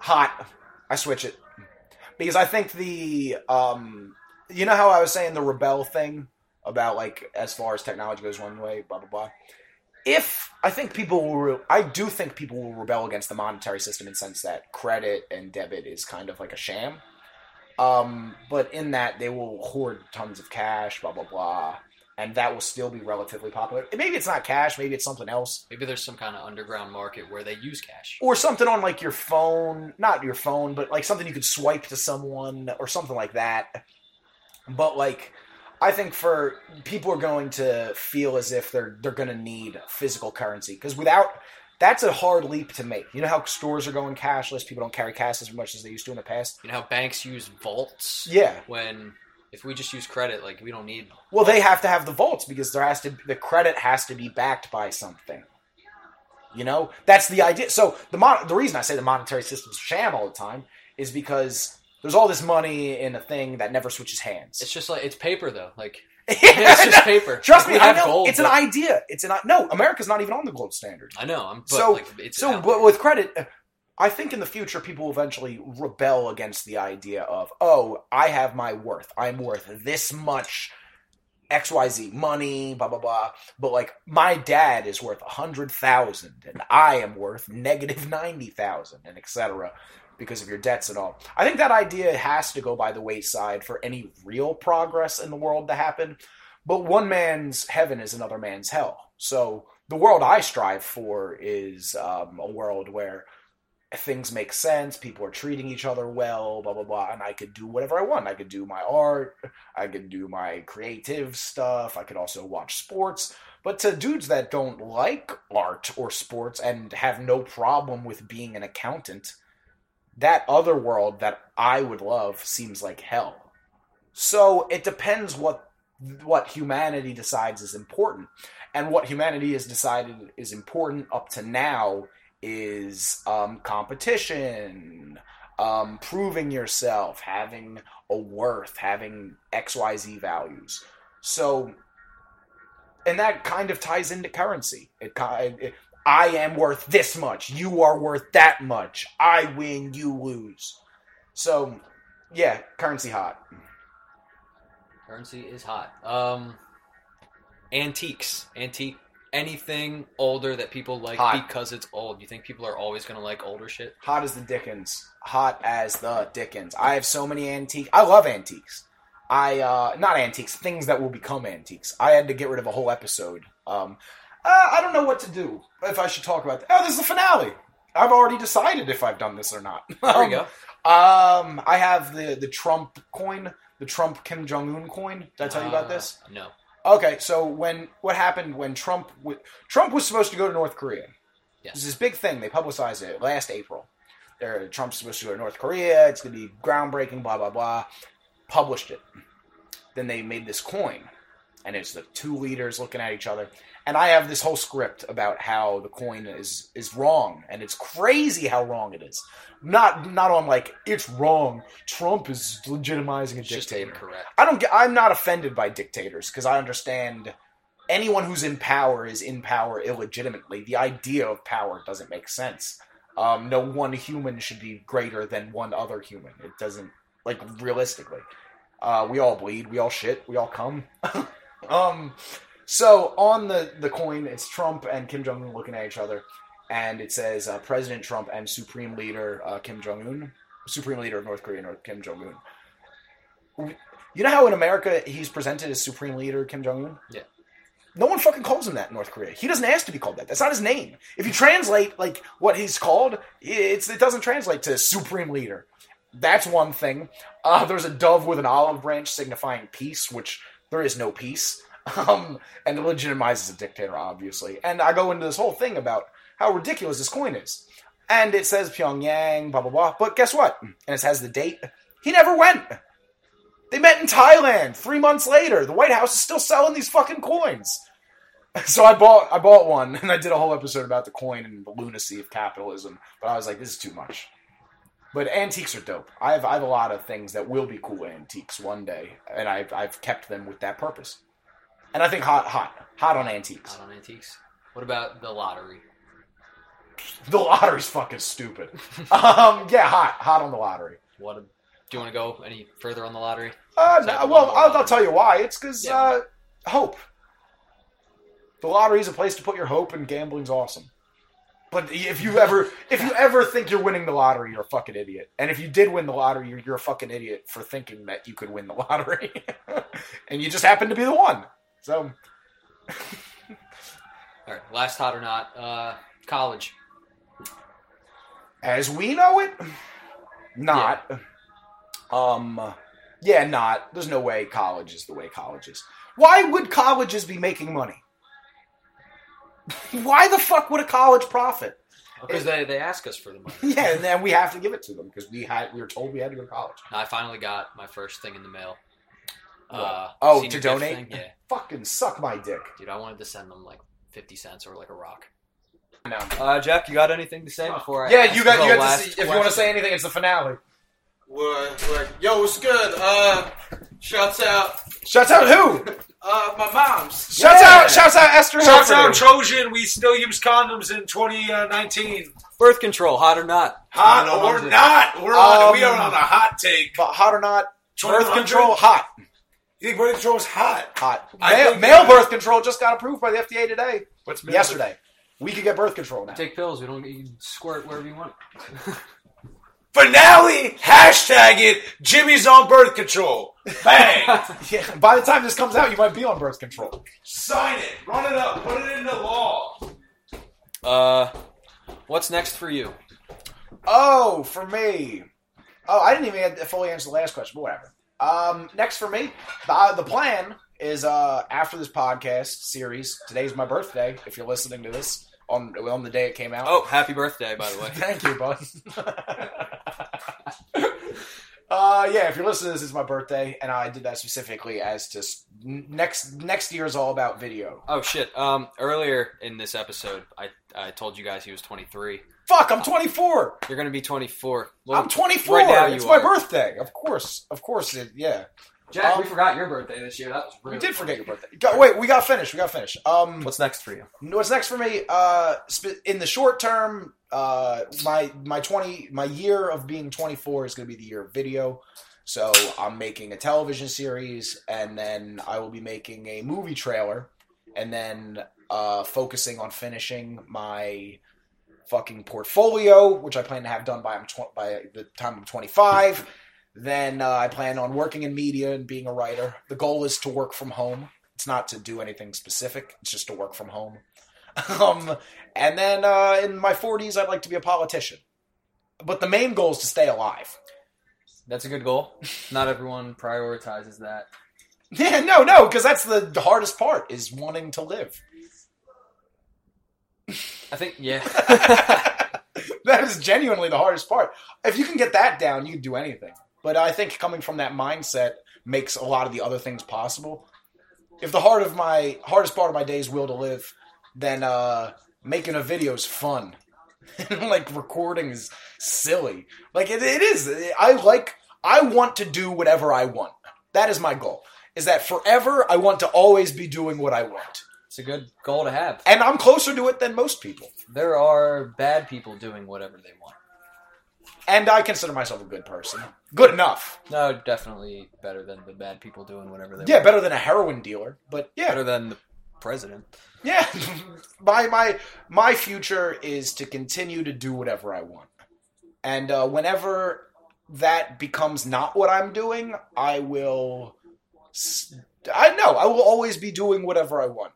Hot. I switch it because I think the um, you know how I was saying the rebel thing about like as far as technology goes one way, blah blah blah. If I think people will, re- I do think people will rebel against the monetary system in the sense that credit and debit is kind of like a sham. Um, but in that they will hoard tons of cash, blah blah blah, and that will still be relatively popular. Maybe it's not cash, maybe it's something else Maybe there's some kind of underground market where they use cash. or something on like your phone, not your phone, but like something you could swipe to someone or something like that. But like I think for people are going to feel as if they're they're going to need physical currency because without that's a hard leap to make. You know how stores are going cashless, people don't carry cash as much as they used to in the past. You know how banks use vaults Yeah. when if we just use credit, like we don't need. Well, they have to have the vaults because there has to the credit has to be backed by something. You know, that's the idea. So the mon- the reason I say the monetary system's sham all the time is because there's all this money in a thing that never switches hands. It's just like it's paper though. Like it's just paper. Trust Like, me, I know. gold, it's an idea. It's an no. America's not even on the gold standard. I know. I'm. But so like, it's so, but with credit, I think in the future people will eventually rebel against the idea of, oh, I have my worth. I'm worth this much XYZ money, blah blah blah. But like my dad is worth a hundred thousand and I am worth negative ninety thousand and etc. because of your debts and all. I think that idea has to go by the wayside for any real progress in the world to happen. But one man's heaven is another man's hell. So the world I strive for is um, a world where things make sense, people are treating each other well, blah blah blah, and I could do whatever I want. I could do my art, I could do my creative stuff, I could also watch sports. But to dudes that don't like art or sports and have no problem with being an accountant, that other world that I would love seems like hell. So it depends what what humanity decides is important. And what humanity has decided is important up to now is um, competition, um, proving yourself, having a worth, having XYZ values. So, and that kind of ties into currency. It, it I am worth this much. You are worth that much. I win, you lose. So, yeah, currency hot. Currency is hot. Um, antiques, antique, anything older that people like Hot. because it's old. You think people are always gonna like older shit? Hot as the Dickens. Hot as the Dickens. I have so many antiques. I love antiques. I uh not antiques, things that will become antiques. I had to get rid of a whole episode. Um uh, I don't know what to do. If I should talk about that. Oh, this is the finale. I've already decided if I've done this or not. There we go. Um I have the the Trump coin, the Trump Kim Jong Un coin. Did I tell you about Uh, this? No. Okay, so when what happened when Trump w- Trump was supposed to go to North Korea. Yes. This big thing. They publicized it last April. There, Trump's supposed to go to North Korea. It's going to be groundbreaking. Blah blah blah. Published it. Then they made this coin, and it's the two leaders looking at each other. And I have this whole script about how the coin is is wrong, and it's crazy how wrong it is. Not not on like it's wrong. Trump is legitimizing a It's dictator. Correct. I don't get. I'm not offended by dictators because I understand anyone who's in power is in power illegitimately. The idea of power doesn't make sense. Um, no one human should be greater than one other human. It doesn't like realistically. Uh, we all bleed. We all shit. We all come. um, so on the the coin, it's Trump and Kim Jong Un looking at each other, and it says uh, President Trump and Supreme Leader uh, Kim Jong Un, Supreme Leader of North Korea, North Kim Jong Un. You know how in America he's presented as Supreme Leader Kim Jong Un? Yeah. No one fucking calls him that in North Korea. He doesn't ask to be called that. That's not his name. If you translate like what he's called, it's it doesn't translate to Supreme Leader. That's one thing. Uh, there's a dove with an olive branch signifying peace, which there is no peace. Um, and it legitimizes a dictator, obviously. And I go into this whole thing about how ridiculous this coin is. And it says Pyongyang, blah, blah, blah. But guess what? And it has the date. He never went. They met in Thailand three months later. The White House is still selling these fucking coins. So I bought I bought one and I did a whole episode about the coin and the lunacy of capitalism. But I was like, this is too much. But antiques are dope. I have I have a lot of things that will be cool antiques one day, and I've I've kept them with that purpose. And I think hot hot hot on antiques. Not on antiques. What about the lottery? The lottery's fucking stupid. um, yeah, hot hot on the lottery. What? do you want to go any further on the lottery? Uh, no, well, I'll, I'll tell you why. It's because Yeah. uh, hope. The lottery is a place to put your hope, and gambling's awesome. But if you ever, if you ever think you're winning the lottery, you're a fucking idiot. And if you did win the lottery, you're, you're a fucking idiot for thinking that you could win the lottery, and you just happen to be the one. So All right, last hot or not? Uh, college. as we know it, not. Um, yeah, not. There's no way college is the way college is. Why would colleges be making money? Why the fuck would a college profit? Because they, they ask us for the money. Yeah, and then we have to give it to them because we had we were told we had to go to college. I finally got my first thing in the mail. Uh, oh, senior to gift donate? thing. Yeah, Fucking suck my dick. dude, I wanted to send them like fifty cents or like a rock. No. Uh, Jack, you got anything to say before I? Yeah, ask you got you got to see. If you want to say anything, it's the finale. We're, we're, yo, what's good? Uh, shouts out, Shouts out who? uh, my mom's. Shouts Yeah. out! Shouts out Esther. Shouts out Trojan. We still use condoms in 2019. birth control, hot or not? Hot No, or no, not? We're on. Um, we are on a hot take. But hot or not, birth 2100? control hot, You think birth control is hot? hot. I Male, think- male birth control just got approved by the FDA today. What's Yesterday, we could get birth control now. Take pills. We don't you can squirt wherever you want. Finale. Hashtag it. Jimmy's on birth control. Bang. Yeah, by the time this comes out, you might be on birth control. Sign it. Run it up. Put it into law. Uh, what's next for you? Oh, for me. Oh, I didn't even fully answer the last question, but whatever. Um, next for me, the, the plan is uh, after this podcast series. Today's my birthday. If you're listening to this on on the day it came out. Oh, happy birthday, by the way. Thank you, bud. uh, yeah, if you're listening, this is my birthday, and I did that specifically as to s- next next year is all about video. Oh shit. Um, earlier in this episode, I I told you guys he was 23. Fuck, I'm 24. You're gonna be 24. Well, I'm 24. Right now, it's you my are. birthday. Of course, of course. It, yeah. Jack, Um, we forgot your birthday this year. That was We really did fun. forget your birthday. Go, wait, we got finished. We got finished. Um, What's next for you? what's next for me? Uh, in the short term, uh, my my twenty my year of being twenty four is going to be the year of video. So I'm making a television series, and then I will be making a movie trailer, and then uh, focusing on finishing my fucking portfolio, which I plan to have done by I'm tw- by the time I'm 25. Then uh, I plan on working in media and being a writer. The goal is to work from home. It's not to do anything specific. It's just to work from home. um, and then uh, in my 40s, I'd like to be a politician. But the main goal is to stay alive. That's a good goal. Not everyone prioritizes that. Yeah, no, no, because that's the, the hardest part is wanting to live. I think, yeah. that is genuinely the hardest part. If you can get that down, you can do anything. But I think coming from that mindset makes a lot of the other things possible. If the heart of my hardest part of my day is will to live, then uh, making a video is fun. like recording is silly. Like it, it is. I like. I want to do whatever I want. That is my goal. Is that forever? I want to always be doing what I want, it's a good goal to have. and I'm closer to it than most people. There are bad people doing whatever they want. And I consider myself a good person. Good enough. No, definitely better than the bad people doing whatever they Yeah, want. better than a heroin dealer. But yeah, Better than the president. yeah. my my my future is to continue to do whatever I want, and uh, whenever that becomes not what I'm doing, I will. I know I will always be doing whatever I want,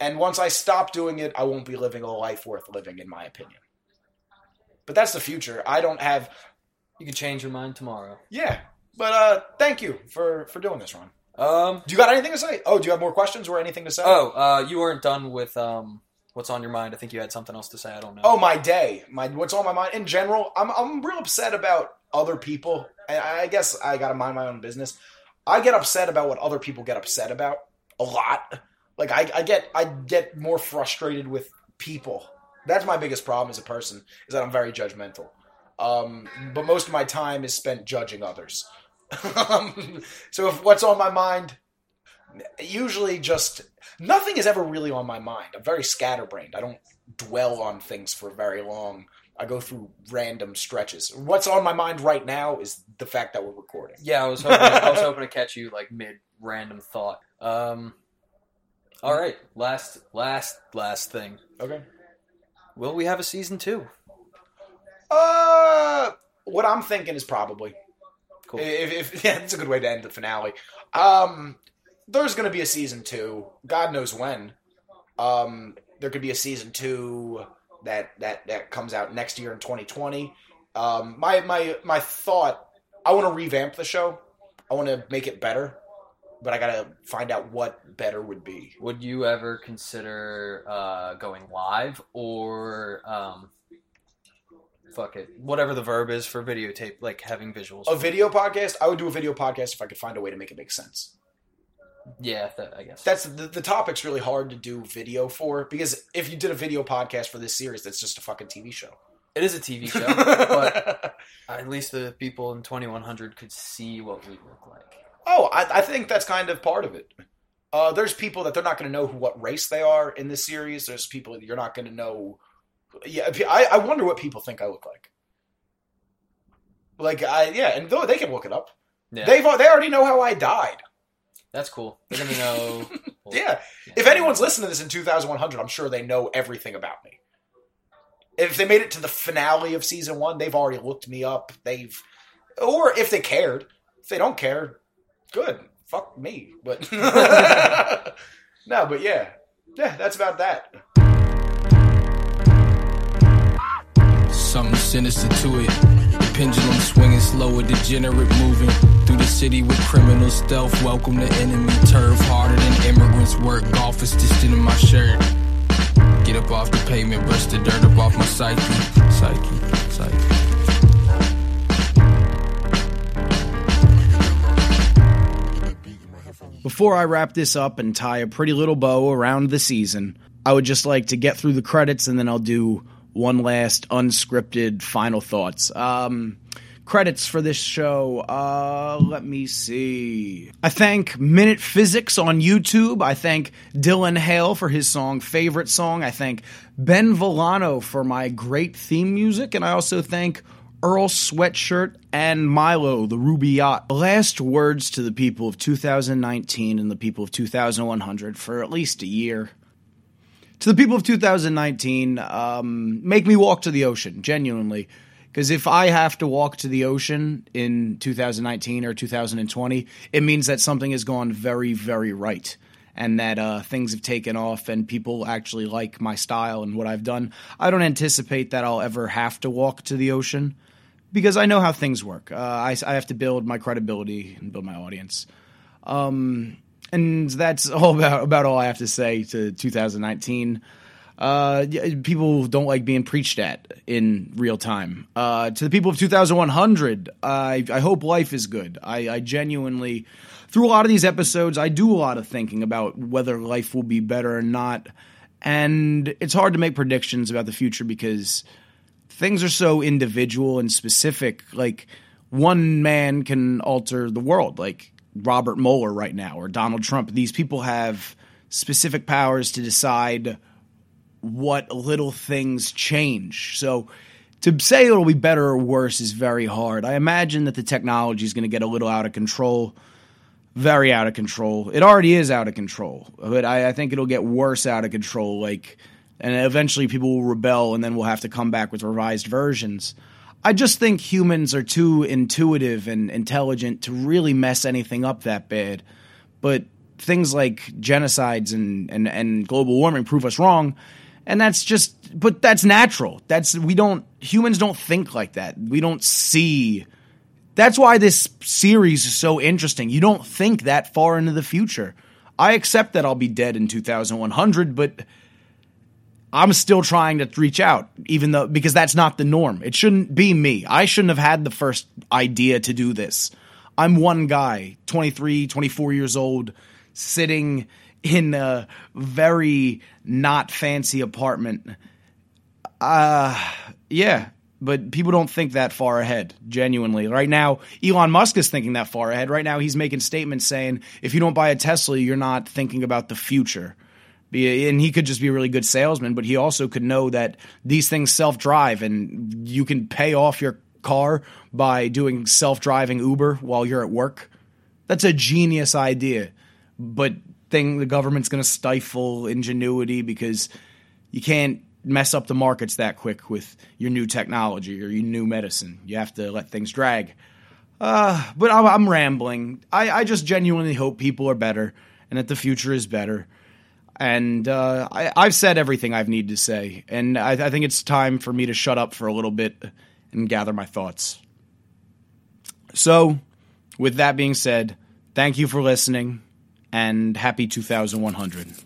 and once I stop doing it, I won't be living a life worth living, in my opinion. But that's the future. I don't have. You can change your mind tomorrow. Yeah, but uh, thank you for for doing this, Ron. Um. Do you got anything to say? Oh, do you have more questions or anything to say? Oh, uh, you weren't done with um. What's on your mind? I think you had something else to say. I don't know. Oh, my day. My what's on my mind in general. I'm I'm real upset about other people. And I guess I gotta mind my own business. I get upset about what other people get upset about a lot. Like I, I get I get more frustrated with people. That's my biggest problem as a person is that I'm very judgmental. Um, but most of my time is spent judging others. um, so if what's on my mind, usually just nothing is ever really on my mind. I'm very scatterbrained. I don't dwell on things for very long. I go through random stretches. What's on my mind right now is the fact that we're recording. Yeah, I was hoping. I was hoping to catch you like mid random thought. Um. All right, last, last, last thing. Okay. Will we have a season two? Uh, what I'm thinking is probably. Cool. If, if yeah, that's a good way to end the finale. Um, there's going to be a season two. God knows when. Um, there could be a season two that that that comes out next year in 2020. Um, my my my thought. I want to revamp the show. I want to make it better, but I got to find out what better would be. Would you ever consider uh, going live or um, fuck it, whatever the verb is for videotape, like having visuals? A video podcast. I would do a video podcast if I could find a way to make it make sense. yeah, that, I guess. that's the, the topic's really hard to do video for because if you did a video podcast for this series that's just a fucking tv show it is a TV show, but at least the people in 2100 could see what we look like. Oh I, I think that's kind of part of it uh, there's people that they're not going to know who, what race they are in this series there's people that you're not going to know yeah I, I wonder what people think i look like like i yeah and though they can look it up Yeah, they've they already know how i died that's cool. They're gonna know. well, yeah If anyone's listening to this in 2100, I'm sure they know everything about me. If they made it to the finale of season one, they've already looked me up. They've, or if they cared. If they don't care, good. Fuck me. But no, but yeah, yeah, that's about that. Something sinister to it. The pendulum swinging slow, a degenerate moving through the city with criminal stealth. Welcome to enemy turf, harder than immigrants work. Golf is distant in my shirt. Get up off the pavement, brush the dirt up off my psyche, psyche, psyche. Before I wrap this up and tie a pretty little bow around the season, I would just like to get through the credits and then I'll do one last unscripted final thoughts. Um, Credits for this show. Uh, let me see. I thank Minute Physics on YouTube. I thank Dylan Hale for his song Favorite Song. I thank Ben Villano for my great theme music. And I also thank Earl Sweatshirt and Milo, the Ruby Yacht. Last words to the people of 2019 and the people of 2100 for at least a year. To the people of 2019, um, make me walk to the ocean, genuinely. Because if I have to walk to the ocean in 2019 or 2020, it means that something has gone very, very right. And that uh, things have taken off and people actually like my style and what I've done. I don't anticipate that I'll ever have to walk to the ocean because I know how things work. Uh, I, I, have to build my credibility and build my audience. Um, and that's all about, about all I have to say to 2019 uh, people don't like being preached at in real time. Uh, to the people of 2100, I, I hope life is good. I, I genuinely, through a lot of these episodes, I do a lot of thinking about whether life will be better or not. And it's hard to make predictions about the future because things are so individual and specific. Like, one man can alter the world, like Robert Mueller right now or Donald Trump. These people have specific powers to decide what little things change. So to say it'll be better or worse is very hard. I imagine that the technology is going to get a little out of control, very out of control. It already is out of control, but I, I think it'll get worse out of control. Like, and eventually people will rebel, and then we'll have to come back with revised versions. I just think humans are too intuitive and intelligent to really mess anything up that bad. But things like genocides and, and, and global warming prove us wrong. And that's just but that's natural. That's we don't humans don't think like that. We don't see. That's why this series is so interesting. You don't think that far into the future. I accept that i'll be dead in 2100 but i'm still trying to reach out even though because that's not the norm it shouldn't be me i shouldn't have had the first idea to do this i'm one guy 23 24 years old sitting in a very not fancy apartment. Uh yeah, but people don't think that far ahead, genuinely. Right now, Elon Musk is thinking that far ahead. Right now, he's making statements saying if you don't buy a Tesla, you're not thinking about the future. And he could just be a really good salesman, but he also could know that these things self drive and you can pay off your car by doing self driving Uber while you're at work. That's a genius idea. But thing the government's going to stifle ingenuity because you can't mess up the markets that quick with your new technology or your new medicine. You have to let things drag. Uh, but I'm, I'm rambling. I, I, just genuinely hope people are better and that the future is better. And uh, I, have said everything I've needed to say, and I, I think it's time for me to shut up for a little bit and gather my thoughts. So, with that being said, thank you for listening and happy 2100.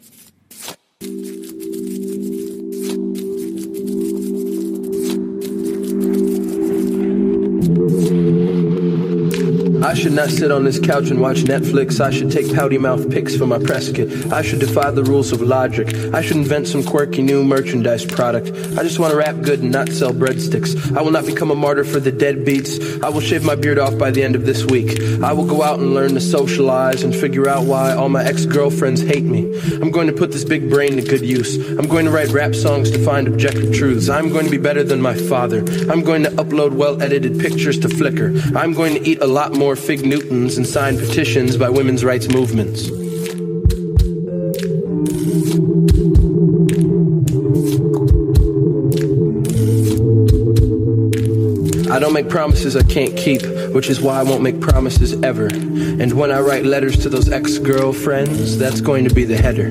I should not sit on this couch and watch Netflix. I should take pouty mouth pics for my press kit. I should defy the rules of logic. I should invent some quirky new merchandise product. I just want to rap good and not sell breadsticks. I will not become a martyr for the deadbeats. I will shave my beard off by the end of this week. I will go out and learn to socialize and figure out why all my ex-girlfriends hate me. I'm going to put this big brain to good use. I'm going to write rap songs to find objective truths. I'm going to be better than my father. I'm going to upload well-edited pictures to Flickr. I'm going to eat a lot more fig Newtons and sign petitions by women's rights movements. I don't make promises I can't keep, which is why I won't make promises ever. And when I write letters to those ex girlfriends, that's going to be the header.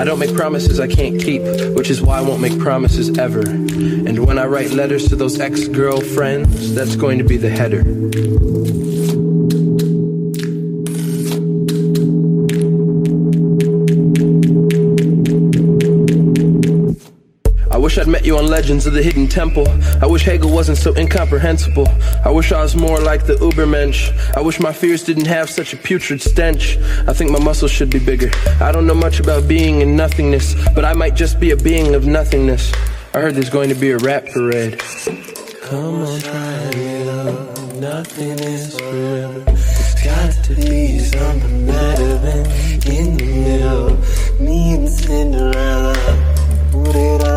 I don't make promises I can't keep, which is why I won't make promises ever. And when I write letters to those ex girlfriends, that's going to be the header. Wish I'd met you on Legends of the Hidden Temple. I wish Hegel wasn't so incomprehensible. I wish I was more like the Ubermensch. I wish my fears didn't have such a putrid stench. I think my muscles should be bigger. I don't know much about Being and Nothingness, but I might just be a being of nothingness. I heard there's going to be a rap parade. Come on, try it out. nothing is forever. There's got to be something better than in the middle. Me and Cinderella, put it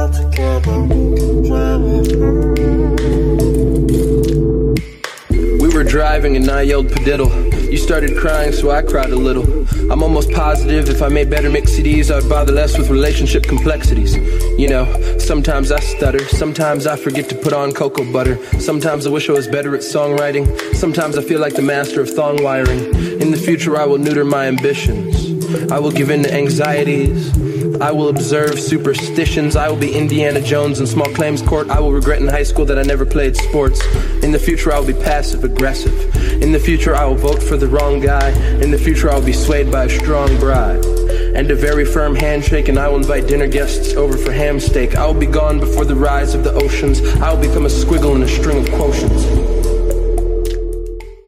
we were driving and I yelled padiddle. You started crying, so I cried a little. I'm almost positive if I made better mix CDs, I'd bother less with relationship complexities. You know, sometimes I stutter, sometimes I forget to put on cocoa butter, sometimes I wish I was better at songwriting, sometimes I feel like the master of thong wiring. In the future, I will neuter my ambitions. I will give in to anxieties. I will observe superstitions. I will be Indiana Jones in small claims court. I will regret in high school that I never played sports. In the future, I will be passive aggressive. In the future, I will vote for the wrong guy. In the future, I will be swayed by a strong bride. And a very firm handshake, and I will invite dinner guests over for ham steak. I will be gone before the rise of the oceans. I will become a squiggle in a string of quotients.